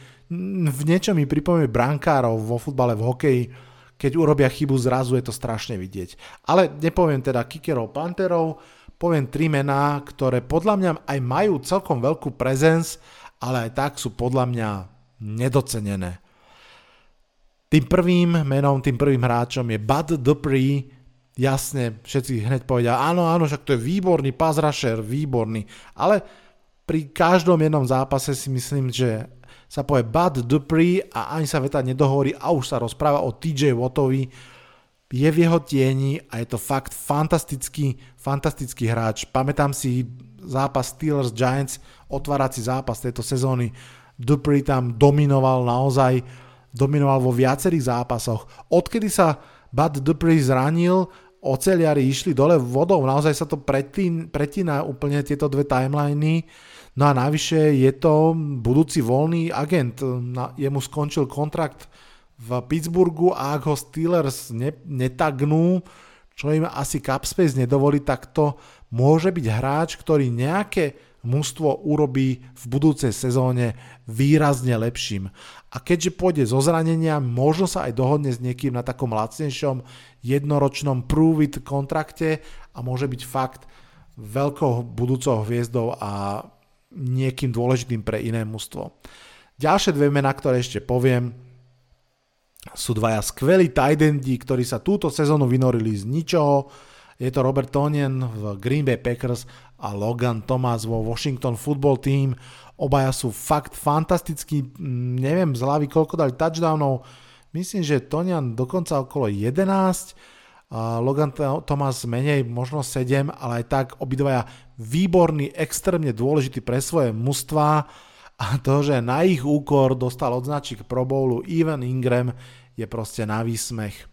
V niečom mi pripomínajú brankárov vo futbale, v hokeji, keď urobia chybu, zrazu je to strašne vidieť. Ale nepoviem teda kikerov, panterov, poviem tri mená, ktoré podľa mňa aj majú celkom veľkú prezens, ale aj tak sú podľa mňa nedocenené. Tým prvým menom, tým prvým hráčom je Bud Dupree, jasne, všetci hneď povedia, áno, áno, však to je výborný rusher, výborný, ale pri každom jednom zápase si myslím, že sa povie Bud Dupree a ani sa veta nedohovorí a už sa rozpráva o TJ Wattovi, je v jeho tieni a je to fakt fantastický, fantastický hráč. Pamätám si zápas Steelers Giants, otvárací zápas tejto sezóny. Dupree tam dominoval naozaj dominoval vo viacerých zápasoch. Odkedy sa Bud Dupree zranil, oceliari išli dole vodou, naozaj sa to pretína úplne tieto dve timeliny. No a navyše je to budúci voľný agent. Jemu skončil kontrakt v Pittsburghu a ak ho Steelers netagnú, čo im asi Capspace nedovolí, tak to môže byť hráč, ktorý nejaké mužstvo urobí v budúcej sezóne výrazne lepším. A keďže pôjde zo zranenia, možno sa aj dohodne s niekým na takom lacnejšom jednoročnom prove kontrakte a môže byť fakt veľkou budúcou hviezdou a niekým dôležitým pre iné mužstvo. Ďalšie dve mená, ktoré ešte poviem, sú dvaja skvelí tight ktorí sa túto sezónu vynorili z ničoho. Je to Robert Tonyan v Green Bay Packers a Logan Thomas vo Washington Football Team. Obaja sú fakt fantastickí, neviem z hlavy koľko dali touchdownov, myslím, že Tonian dokonca okolo 11, Logan Thomas menej, možno 7, ale aj tak obidvaja výborný, extrémne dôležitý pre svoje mužstva a to, že na ich úkor dostal odznačík Pro Bowlu Evan Ingram je proste na výsmech.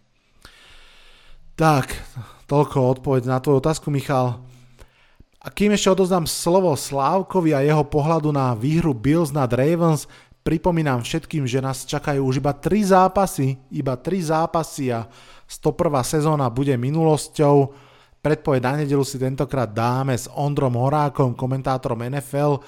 Tak, toľko odpoveď na tvoju otázku, Michal. A kým ešte odozdám slovo Slávkovi a jeho pohľadu na výhru Bills nad Ravens, pripomínam všetkým, že nás čakajú už iba 3 zápasy, iba 3 zápasy a 101. sezóna bude minulosťou. Predpoveď na nedelu si tentokrát dáme s Ondrom Horákom, komentátorom NFL.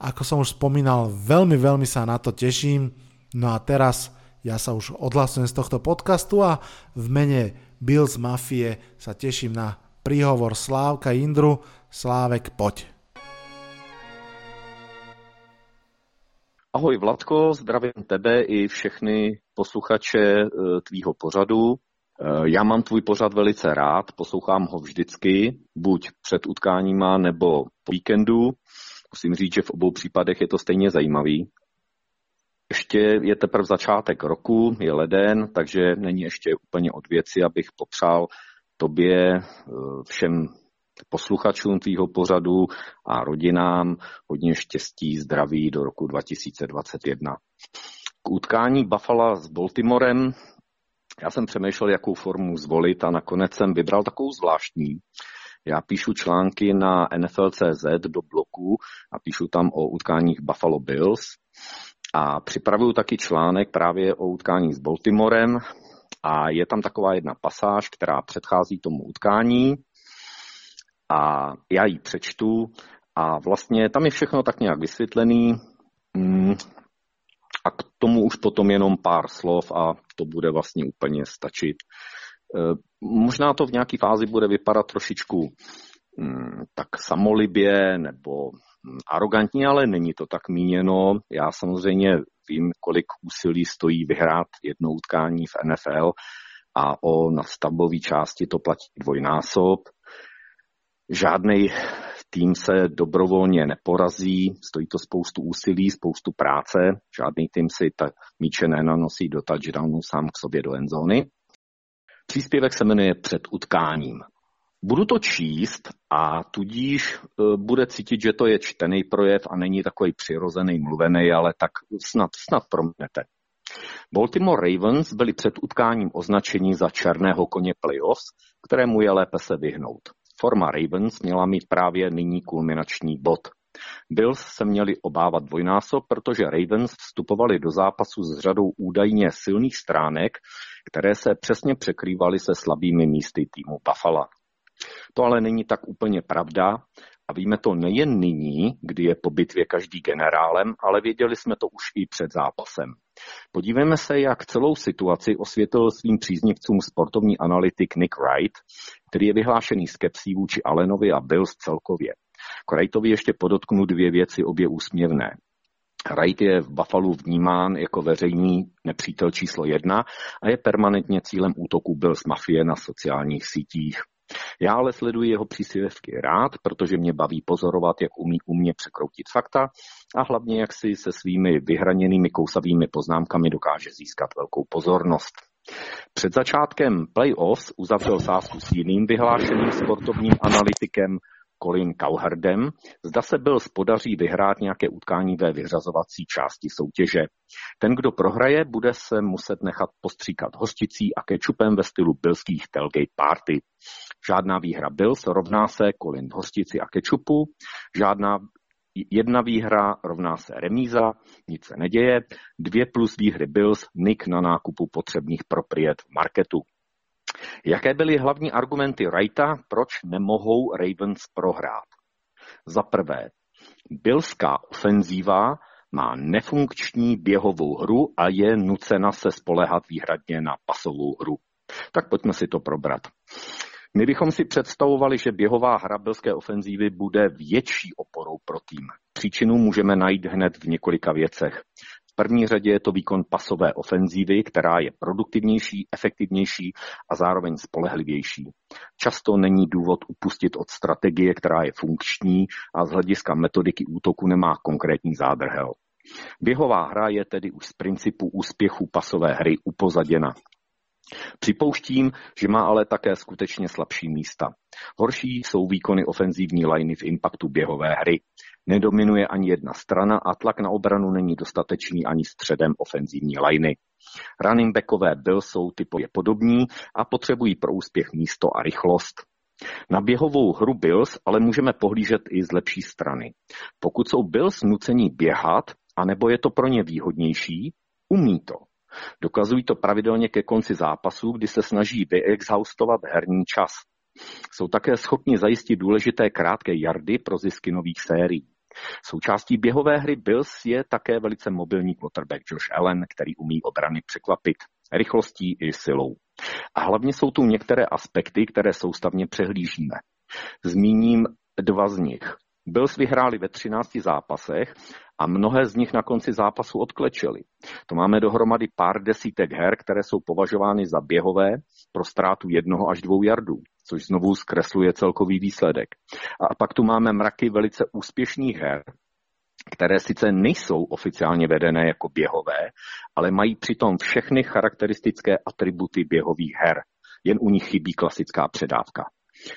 Ako som už spomínal, veľmi, veľmi sa na to teším. No a teraz ja sa už odhlasujem z tohto podcastu a v mene Bills Mafie sa teším na príhovor Slávka Indru, Slávek, poď. Ahoj Vladko, zdravím tebe i všechny posluchače e, tvýho pořadu. E, já mám tvůj pořad velice rád, poslouchám ho vždycky, buď před utkáníma nebo po víkendu. Musím říct, že v obou případech je to stejně zajímavý. Ještě je teprve začátek roku, je leden, takže není ještě úplně od věci, abych popřál tobě, e, všem posluchačům tvýho pořadu a rodinám hodně štěstí, zdraví do roku 2021. K utkání Buffalo s Baltimorem já jsem přemýšlel, jakou formu zvolit a nakonec jsem vybral takovou zvláštní. Já píšu články na NFL.cz do bloku a píšu tam o utkáních Buffalo Bills. A připravuju taky článek právě o utkání s Baltimorem. A je tam taková jedna pasáž, která předchází tomu utkání. A já ji přečtu a vlastně tam je všechno tak nějak vysvětlený. Mm, a k tomu už potom jenom pár slov a to bude vlastně úplně stačit. E, možná to v nějaké fázi bude vypadat trošičku mm, tak samolibě nebo mm, arrogantní, ale není to tak míněno. Já samozřejmě vím, kolik úsilí stojí vyhrát jedno utkání v NFL a o nastavbové části to platí dvojnásob. Žádný tým se dobrovolně neporazí, stojí to spoustu úsilí, spoustu práce, žádný tým si ta míče nenanosí do touchdownu sám k sobě do endzóny. Příspěvek se jmenuje Před utkáním. Budu to číst a tudíž e, bude cítit, že to je čtený projev a není takový přirozený, mluvený, ale tak snad, snad proměte. Baltimore Ravens byli před utkáním označení za černého koně playoffs, kterému je lépe se vyhnout. Forma Ravens měla mít právě nyní kulminační bod. Bills se měli obávat dvojnásob, protože Ravens vstupovali do zápasu s řadou údajně silných stránek, které se přesně překrývaly se slabými místy týmu Buffalo. To ale není tak úplně pravda a víme to nejen nyní, kdy je po bitvě každý generálem, ale věděli jsme to už i před zápasem. Podívejme se, jak celou situaci osvětlil svým příznivcům sportovní analytik Nick Wright, který je vyhlášený skepsí vůči Allenovi a Bills celkově. K Wrightovi ještě podotknu dvě věci, obě úsměvné. Wright je v Buffalo vnímán jako veřejný nepřítel číslo jedna a je permanentně cílem útoku Bills mafie na sociálních sítích. Já ale sleduji jeho příspěvky rád, protože mě baví pozorovat, jak umí u mě překroutit fakta a hlavně jak si se svými vyhraněnými kousavými poznámkami dokáže získat velkou pozornost. Před začátkem playoffs uzavřel sázku s jiným vyhlášeným sportovním analytikem Colin Cowherdem, zda se byl spodaří vyhrát nějaké utkání ve vyřazovací části soutěže. Ten, kdo prohraje, bude se muset nechat postříkat hosticí a kečupem ve stylu bilských tailgate party. Žádná výhra Bills rovná se Colin hostici a kečupu, žádná jedna výhra rovná se remíza, nic se neděje, dvě plus výhry Bills, Nick na nákupu potřebných propriet v marketu. Jaké byly hlavní argumenty Wrighta, proč nemohou Ravens prohrát? Za prvé, Billská ofenzíva má nefunkční běhovou hru a je nucena se spolehat výhradně na pasovou hru. Tak pojďme si to probrat. My bychom si představovali, že běhová hra belské ofenzívy bude větší oporou pro tým. Příčinu můžeme najít hned v několika věcech první řadě je to výkon pasové ofenzívy, která je produktivnější, efektivnější a zároveň spolehlivější. Často není důvod upustit od strategie, která je funkční a z hlediska metodiky útoku nemá konkrétní zádrhel. Běhová hra je tedy už z principu úspěchu pasové hry upozaděna. Připouštím, že má ale také skutečně slabší místa. Horší jsou výkony ofenzívní liney v impaktu běhové hry. Nedominuje ani jedna strana a tlak na obranu není dostatečný ani středem ofenzívní liney. Running backové Bill jsou typově podobní a potřebují pro úspěch místo a rychlost. Na běhovou hru Bills ale můžeme pohlížet i z lepší strany. Pokud jsou Bills nucení běhat, anebo je to pro ně výhodnější, umí to. Dokazují to pravidelně ke konci zápasu, kdy se snaží vyexhaustovat herní čas. Jsou také schopni zajistit důležité krátké jardy pro zisky nových sérií. Součástí běhové hry Bills je také velice mobilní quarterback Josh Allen, který umí obrany překvapit rychlostí i silou. A hlavně jsou tu některé aspekty, které soustavně přehlížíme. Zmíním dva z nich. Bills vyhráli ve 13 zápasech a mnohé z nich na konci zápasu odklečeli. To máme dohromady pár desítek her, které jsou považovány za běhové pro ztrátu jednoho až dvou jardů, což znovu zkresluje celkový výsledek. A pak tu máme mraky velice úspěšných her, které sice nejsou oficiálně vedené jako běhové, ale mají přitom všechny charakteristické atributy běhových her. Jen u nich chybí klasická předávka.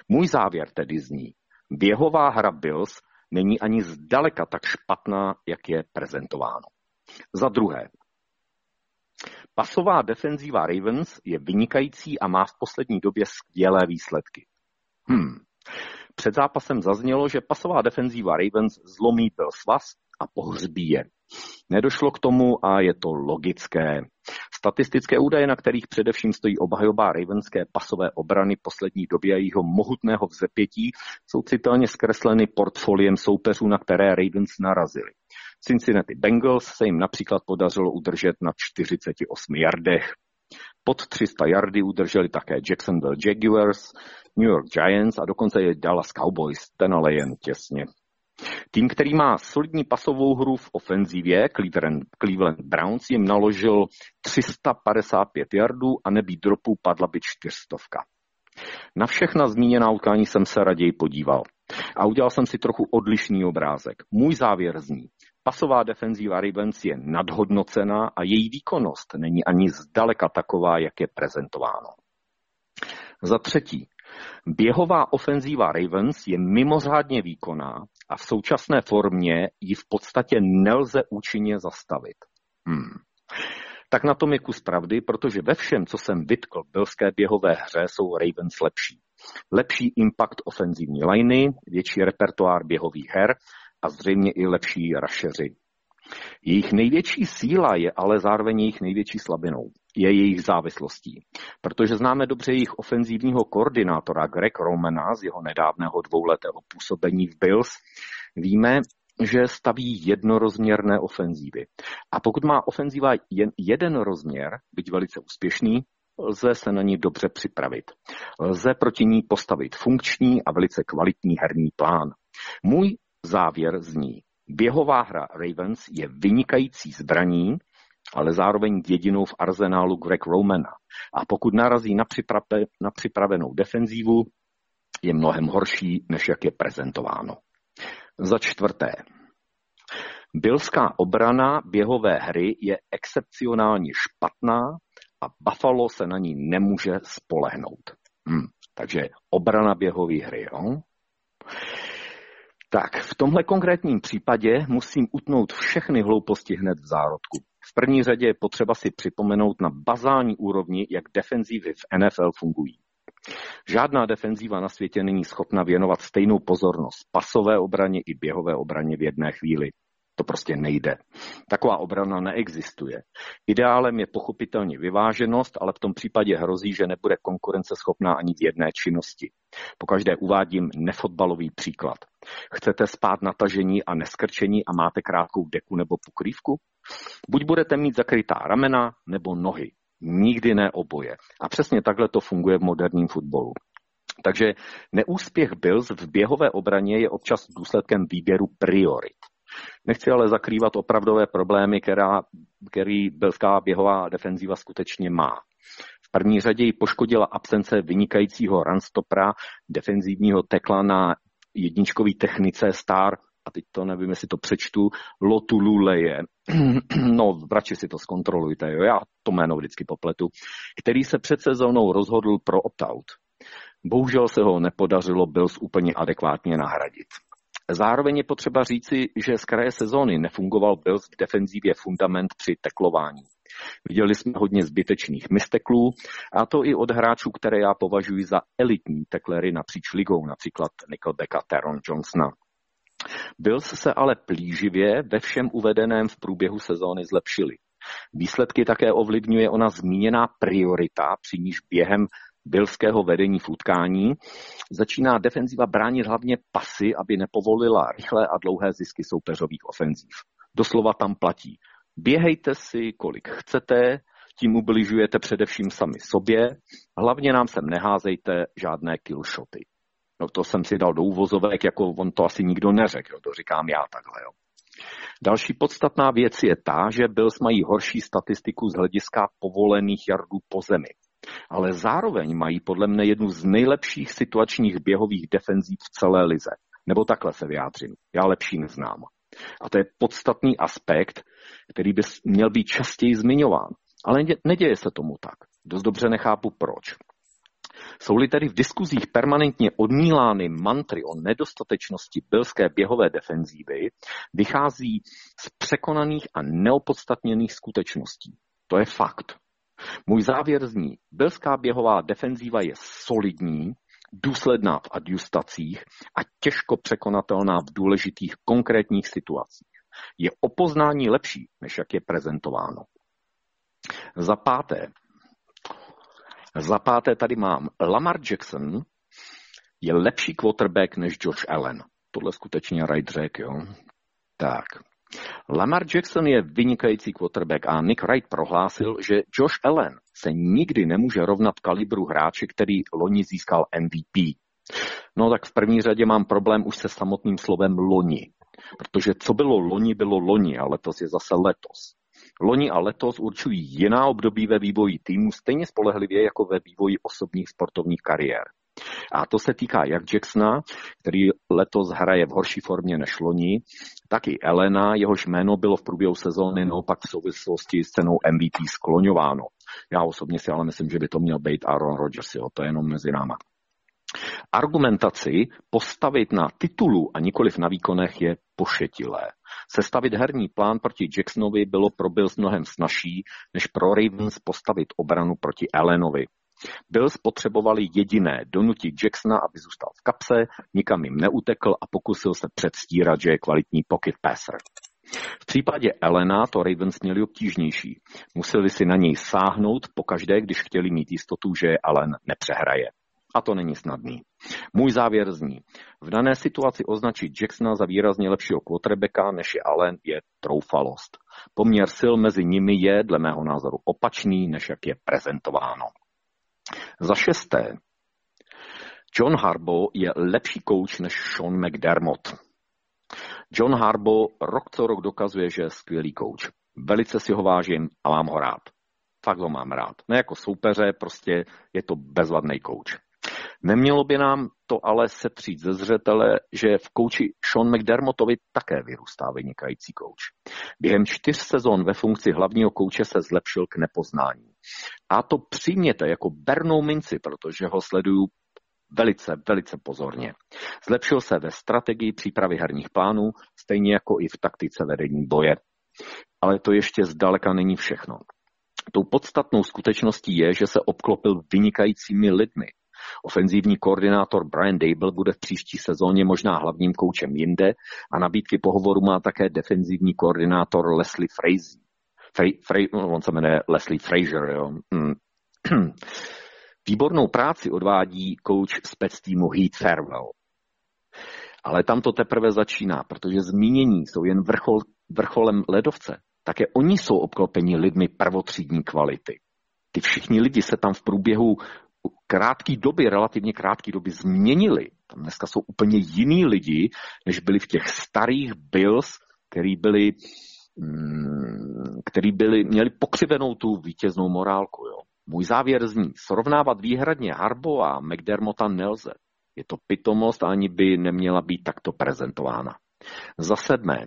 Můj závěr tedy zní, běhová hra Bills není ani zdaleka tak špatná, jak je prezentováno. Za druhé, pasová defenzíva Ravens je vynikající a má v poslední době skvělé výsledky. Hmm. Před zápasem zaznělo, že pasová defenzíva Ravens zlomí byl svaz a pohřbí je. Nedošlo k tomu a je to logické. Statistické údaje, na kterých především stojí obhajoba Ravenské pasové obrany poslední době a jejího mohutného vzepětí, jsou citelně zkresleny portfoliem soupeřů, na které Ravens narazili. Cincinnati Bengals se jim například podařilo udržet na 48 jardech. Pod 300 yardy udrželi také Jacksonville Jaguars, New York Giants a dokonce je Dallas Cowboys, ten ale jen těsně. Tým, který má solidní pasovou hru v ofenzívě, Cleveland, Cleveland Browns, jim naložil 355 yardů a nebýt dropů padla by čtyřstovka. Na všechna zmíněná utkání jsem se raději podíval. A udělal jsem si trochu odlišný obrázek. Můj závěr zní, pasová defenzíva Ravens je nadhodnocená a její výkonnost není ani zdaleka taková, jak je prezentováno. Za třetí, běhová ofenzíva Ravens je mimořádně výkonná a v současné formě ji v podstatě nelze účinně zastavit. Hmm. Tak na tom je kus pravdy, protože ve všem, co jsem vytkl v bylské běhové hře, jsou Ravens lepší. Lepší impact ofenzivní liney, větší repertoár běhových her a zřejmě i lepší rašeři. Jejich největší síla je ale zároveň jejich největší slabinou. Je jejich závislostí. Protože známe dobře jejich ofenzivního koordinátora Greg Romana z jeho nedávného dvouletého působení v Bills, víme, že staví jednorozměrné ofenzívy. A pokud má ofenzíva jen jeden rozměr, byť velice úspěšný, lze se na ní dobře připravit. Lze proti ní postavit funkční a velice kvalitní herní plán. Můj závěr zní, běhová hra Ravens je vynikající zbraní, ale zároveň jedinou v arzenálu Greg Romana. A pokud narazí na, připrave, na připravenou defenzívu, je mnohem horší, než jak je prezentováno. Za čtvrté, Bylská obrana běhové hry je excepcionálně špatná a Buffalo se na ní nemůže spolehnout. Hmm, takže obrana běhové hry. Jo? Tak, v tomhle konkrétním případě musím utnout všechny hlouposti hned v zárodku. V první řadě je potřeba si připomenout na bazální úrovni, jak defenzívy v NFL fungují. Žádná defenzíva na světě není schopna věnovat stejnou pozornost pasové obraně i běhové obraně v jedné chvíli. To prostě nejde. Taková obrana neexistuje. Ideálem je pochopitelně vyváženost, ale v tom případě hrozí, že nebude konkurenceschopná ani v jedné činnosti. Pokaždé uvádím nefotbalový příklad. Chcete spát na tažení a neskrčení a máte krátkou deku nebo pokrývku? Buď budete mít zakrytá ramena nebo nohy. Nikdy ne oboje. A přesně takhle to funguje v moderním fotbalu. Takže neúspěch Bills v běhové obraně je občas důsledkem výběru priorit. Nechci ale zakrývat opravdové problémy, která, který belská běhová defenzíva skutečně má. V první řadě ji poškodila absence vynikajícího runstopera, defenzivního tekla na jedničkový technice Star, a teď to nevím, jestli to přečtu, Lotululeje, no radši si to zkontrolujte, jo, já to jméno vždycky popletu, který se před sezónou rozhodl pro opt-out. Bohužel se ho nepodařilo Bills úplně adekvátně nahradit. Zároveň je potřeba říci, že z kraje sezóny nefungoval Bills v defenzívě fundament při teklování. Viděli jsme hodně zbytečných misteklů, a to i od hráčů, které já považuji za elitní teklery napříč ligou, například Nickelbacka, Teron Johnsona. Bills se ale plíživě ve všem uvedeném v průběhu sezóny zlepšili. Výsledky také ovlivňuje ona zmíněná priorita, při níž během bylského vedení v utkání, začíná defenziva bránit hlavně pasy, aby nepovolila rychlé a dlouhé zisky soupeřových ofenzív. Doslova tam platí. Běhejte si, kolik chcete, tím ubližujete především sami sobě, hlavně nám sem neházejte žádné killshoty. No to jsem si dal do úvozovek, jako on to asi nikdo neřekl, to říkám já takhle. Jo. Další podstatná věc je ta, že Bills mají horší statistiku z hlediska povolených jardů po zemi ale zároveň mají podle mne jednu z nejlepších situačních běhových defenzí v celé lize. Nebo takhle se vyjádřím. Já lepší neznám. A to je podstatný aspekt, který by měl být častěji zmiňován. Ale neděje se tomu tak. Dost dobře nechápu proč. Jsou-li tedy v diskuzích permanentně odmílány mantry o nedostatečnosti bylské běhové defenzívy, vychází z překonaných a neopodstatněných skutečností. To je fakt. Můj závěr zní, belská běhová defenzíva je solidní, důsledná v adjustacích a těžko překonatelná v důležitých konkrétních situacích. Je o poznání lepší, než jak je prezentováno. Za páté, za páté tady mám Lamar Jackson je lepší quarterback než George Allen. Tohle skutečně Wright řekl, jo. Tak. Lamar Jackson je vynikající quarterback a Nick Wright prohlásil, že Josh Allen se nikdy nemůže rovnat kalibru hráče, který loni získal MVP. No tak v první řadě mám problém už se samotným slovem loni. Protože co bylo loni, bylo loni a letos je zase letos. Loni a letos určují jiná období ve vývoji týmu stejně spolehlivě jako ve vývoji osobních sportovních kariér. A to se týká jak Jacksona, který letos hraje v horší formě než loni, tak i Elena, jehož jméno bylo v průběhu sezóny naopak v souvislosti s cenou MVP skloňováno. Já osobně si ale myslím, že by to měl být Aaron Rodgers, jo, to je jenom mezi náma. Argumentaci postavit na titulu a nikoliv na výkonech je pošetilé. Sestavit herní plán proti Jacksonovi bylo pro Bills mnohem snažší, než pro Ravens postavit obranu proti Allenovi. Bills potřebovali jediné, donutit Jacksona, aby zůstal v kapse, nikam jim neutekl a pokusil se předstírat, že je kvalitní pocket passer. V případě Elena to Ravens měli obtížnější. Museli si na něj sáhnout pokaždé, když chtěli mít jistotu, že Allen nepřehraje. A to není snadný. Můj závěr zní, v dané situaci označit Jacksona za výrazně lepšího quarterbacka než je Allen je troufalost. Poměr sil mezi nimi je, dle mého názoru, opačný, než jak je prezentováno. Za šesté, John Harbaugh je lepší kouč než Sean McDermott. John Harbaugh rok co rok dokazuje, že je skvělý kouč. Velice si ho vážím a mám ho rád. Fakt ho mám rád. Ne jako soupeře, prostě je to bezvadný kouč. Nemělo by nám to ale setřít ze zřetele, že v kouči Sean McDermottovi také vyrůstá vynikající kouč. Během čtyř sezon ve funkci hlavního kouče se zlepšil k nepoznání. A to přijměte jako bernou minci, protože ho sleduju velice, velice pozorně. Zlepšil se ve strategii přípravy herních plánů, stejně jako i v taktice vedení boje. Ale to ještě zdaleka není všechno. Tou podstatnou skutečností je, že se obklopil vynikajícími lidmi. Ofenzívní koordinátor Brian Dable bude v příští sezóně možná hlavním koučem jinde a nabídky pohovoru má také defenzivní koordinátor Leslie Frazee. Fra- Fra- no, on se jmenuje Leslie Frazier. Jo. Hmm. Výbornou práci odvádí kouč spec týmu Heath Farewell. Ale tam to teprve začíná, protože zmínění jsou jen vrchol, vrcholem ledovce. Také oni jsou obklopeni lidmi prvotřídní kvality. Ty všichni lidi se tam v průběhu krátké doby, relativně krátké doby změnili. Tam dneska jsou úplně jiní lidi, než byli v těch starých Bills, který byli, mm, který byli, měli pokřivenou tu vítěznou morálku. Jo. Můj závěr zní, srovnávat výhradně Harbo a McDermotta nelze. Je to pitomost ani by neměla být takto prezentována. Za sedmé,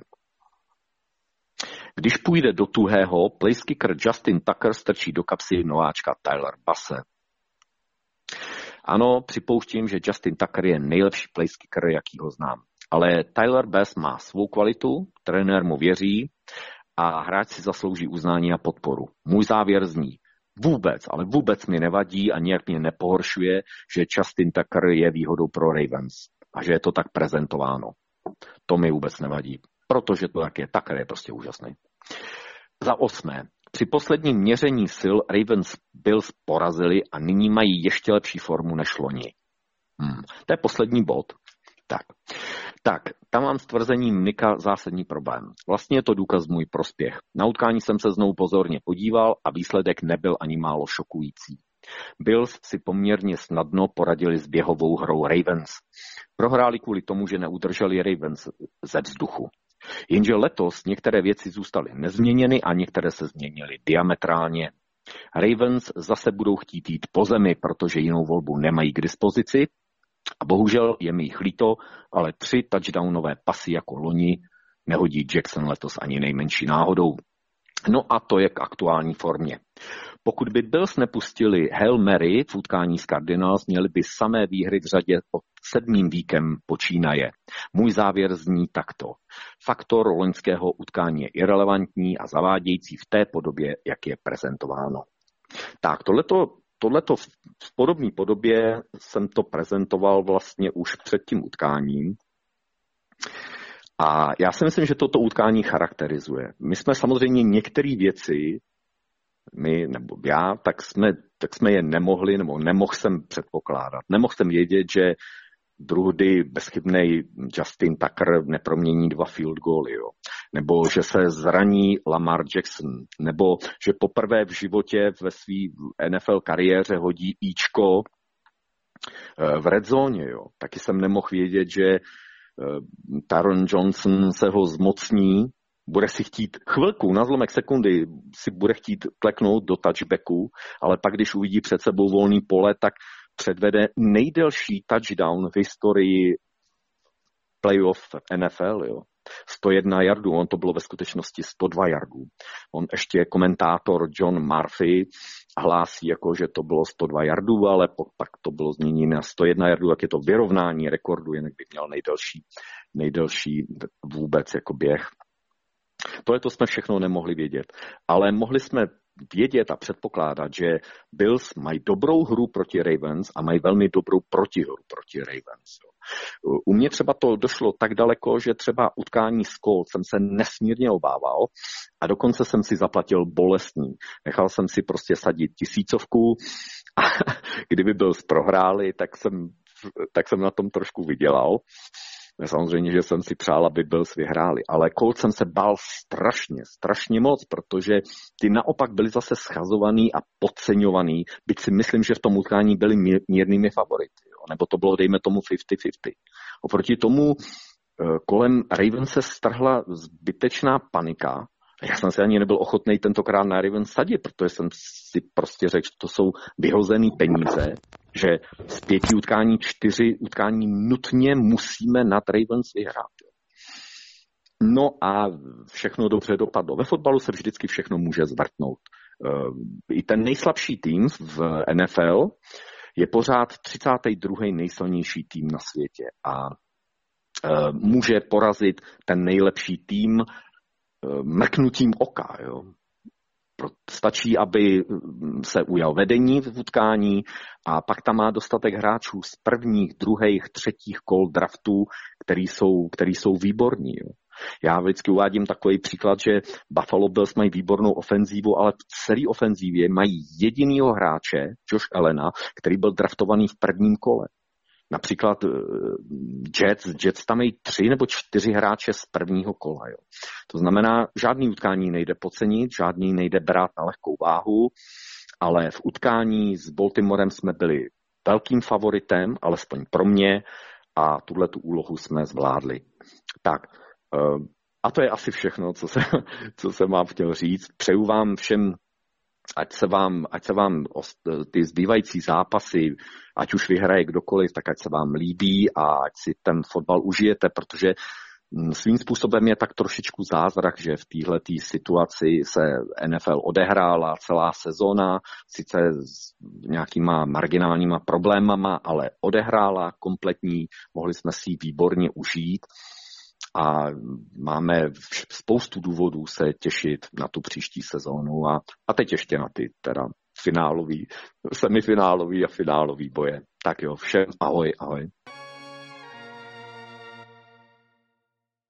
když půjde do tuhého, placekicker Justin Tucker strčí do kapsy nováčka Tyler Basse. Ano, připouštím, že Justin Tucker je nejlepší placekicker, jaký ho znám. Ale Tyler Bass má svou kvalitu, trenér mu věří a hráč si zaslouží uznání a podporu. Můj závěr zní, vůbec, ale vůbec mi nevadí a nějak mě nepohoršuje, že Justin Tucker je výhodou pro Ravens a že je to tak prezentováno. To mi vůbec nevadí, protože to tak je. Tucker je prostě úžasný. Za osmé, při posledním měření sil Ravens Bills porazili a nyní mají ještě lepší formu než loni. Hmm. To je poslední bod. Tak. tak, tam mám s tvrzením Nika zásadní problém. Vlastně je to důkaz můj prospěch. Na utkání jsem se znovu pozorně podíval a výsledek nebyl ani málo šokující. Bills si poměrně snadno poradili s běhovou hrou Ravens. Prohráli kvůli tomu, že neudrželi Ravens ze vzduchu. Jenže letos některé věci zůstaly nezměněny a některé se změnily diametrálně. Ravens zase budou chtít jít po zemi, protože jinou volbu nemají k dispozici. A bohužel je mi jich líto, ale tři touchdownové pasy jako loni nehodí Jackson letos ani nejmenší náhodou. No a to je k aktuální formě. Pokud by Bills nepustili Hail Mary v utkání s Cardinals, měli by samé výhry v řadě od sedmým víkem počínaje. Můj závěr zní takto. Faktor loňského utkání je irrelevantní a zavádějící v té podobě, jak je prezentováno. Tak, tohleto tohleto v podobné podobě jsem to prezentoval vlastně už před tím utkáním. A já si myslím, že toto utkání charakterizuje. My jsme samozřejmě některé věci, my nebo já, tak jsme, tak jsme je nemohli, nebo nemohl jsem předpokládat. Nemohl jsem vědět, že druhdy bezchybný Justin Tucker nepromění dva field goaly, jo. nebo že se zraní Lamar Jackson, nebo že poprvé v životě ve své NFL kariéře hodí Ičko eh, v red zóně. Jo. Taky jsem nemohl vědět, že eh, Taron Johnson se ho zmocní, bude si chtít chvilku, na zlomek sekundy si bude chtít kleknout do touchbacku, ale pak, když uvidí před sebou volný pole, tak předvede nejdelší touchdown v historii playoff NFL. Jo. 101 yardů, on to bylo ve skutečnosti 102 yardů. On ještě komentátor John Murphy hlásí, jako, že to bylo 102 yardů, ale pak to bylo změněno na 101 yardů, jak je to vyrovnání rekordu, jinak by měl nejdelší, nejdelší vůbec jako běh. Tohle to jsme všechno nemohli vědět, ale mohli jsme vědět a předpokládat, že Bills mají dobrou hru proti Ravens a mají velmi dobrou protihru proti Ravens. U mě třeba to došlo tak daleko, že třeba utkání s Colts jsem se nesmírně obával a dokonce jsem si zaplatil bolestní. Nechal jsem si prostě sadit tisícovku a kdyby byl prohráli, tak jsem, tak jsem na tom trošku vydělal. Samozřejmě, že jsem si přál, aby Bills vyhráli, ale Colts jsem se bál strašně, strašně moc, protože ty naopak byli zase schazovaný a podceňovaný, byť si myslím, že v tom utkání byli mírnými favority, jo? nebo to bylo, dejme tomu, 50-50. Oproti tomu eh, kolem Ravens se strhla zbytečná panika, já jsem si ani nebyl ochotný tentokrát na Ravens sadit, protože jsem si prostě řekl, že to jsou vyhozené peníze že z pěti utkání čtyři utkání nutně musíme nad Ravens vyhrát. No a všechno dobře dopadlo. Ve fotbalu se vždycky všechno může zvrtnout. Eh, I ten nejslabší tým v NFL je pořád 32. nejsilnější tým na světě a eh, může porazit ten nejlepší tým mrknutím oka. Jo. Stačí, aby mm, se ujal vedení v utkání a pak tam má dostatek hráčů z prvních, druhých, třetích kol draftů, který jsou, který jsou výborní. Jo. Já vždycky uvádím takový příklad, že Buffalo Bills mají výbornou ofenzívu, ale v celé ofenzívě mají jedinýho hráče, Josh Elena, který byl draftovaný v prvním kole. Například eh, Jets, Jets tam mají tři nebo čtyři hráče z prvního kola. Jo. To znamená, žádný utkání nejde pocenit, žádný nejde brát na lehkou váhu, ale v utkání s Baltimorem jsme byli velkým favoritem, alespoň pro mě, a tuhle tu úlohu jsme zvládli. Tak, eh, a to je asi všechno, co se, co se mám chtěl říct. Přeju vám všem ať se vám, ať se vám ty zbývající zápasy, ať už vyhraje kdokoliv, tak ať se vám líbí a ať si ten fotbal užijete, protože mm, svým způsobem je tak trošičku zázrak, že v téhle situaci se NFL odehrála celá sezóna, sice s nějakýma marginálníma problémama, ale odehrála kompletní, mohli jsme si ji výborně užít a máme spoustu důvodů se těšit na tu příští sezónu a, a teď ještě na ty teda finálový, semifinálový a finálový boje. Tak jo, všem ahoj, ahoj.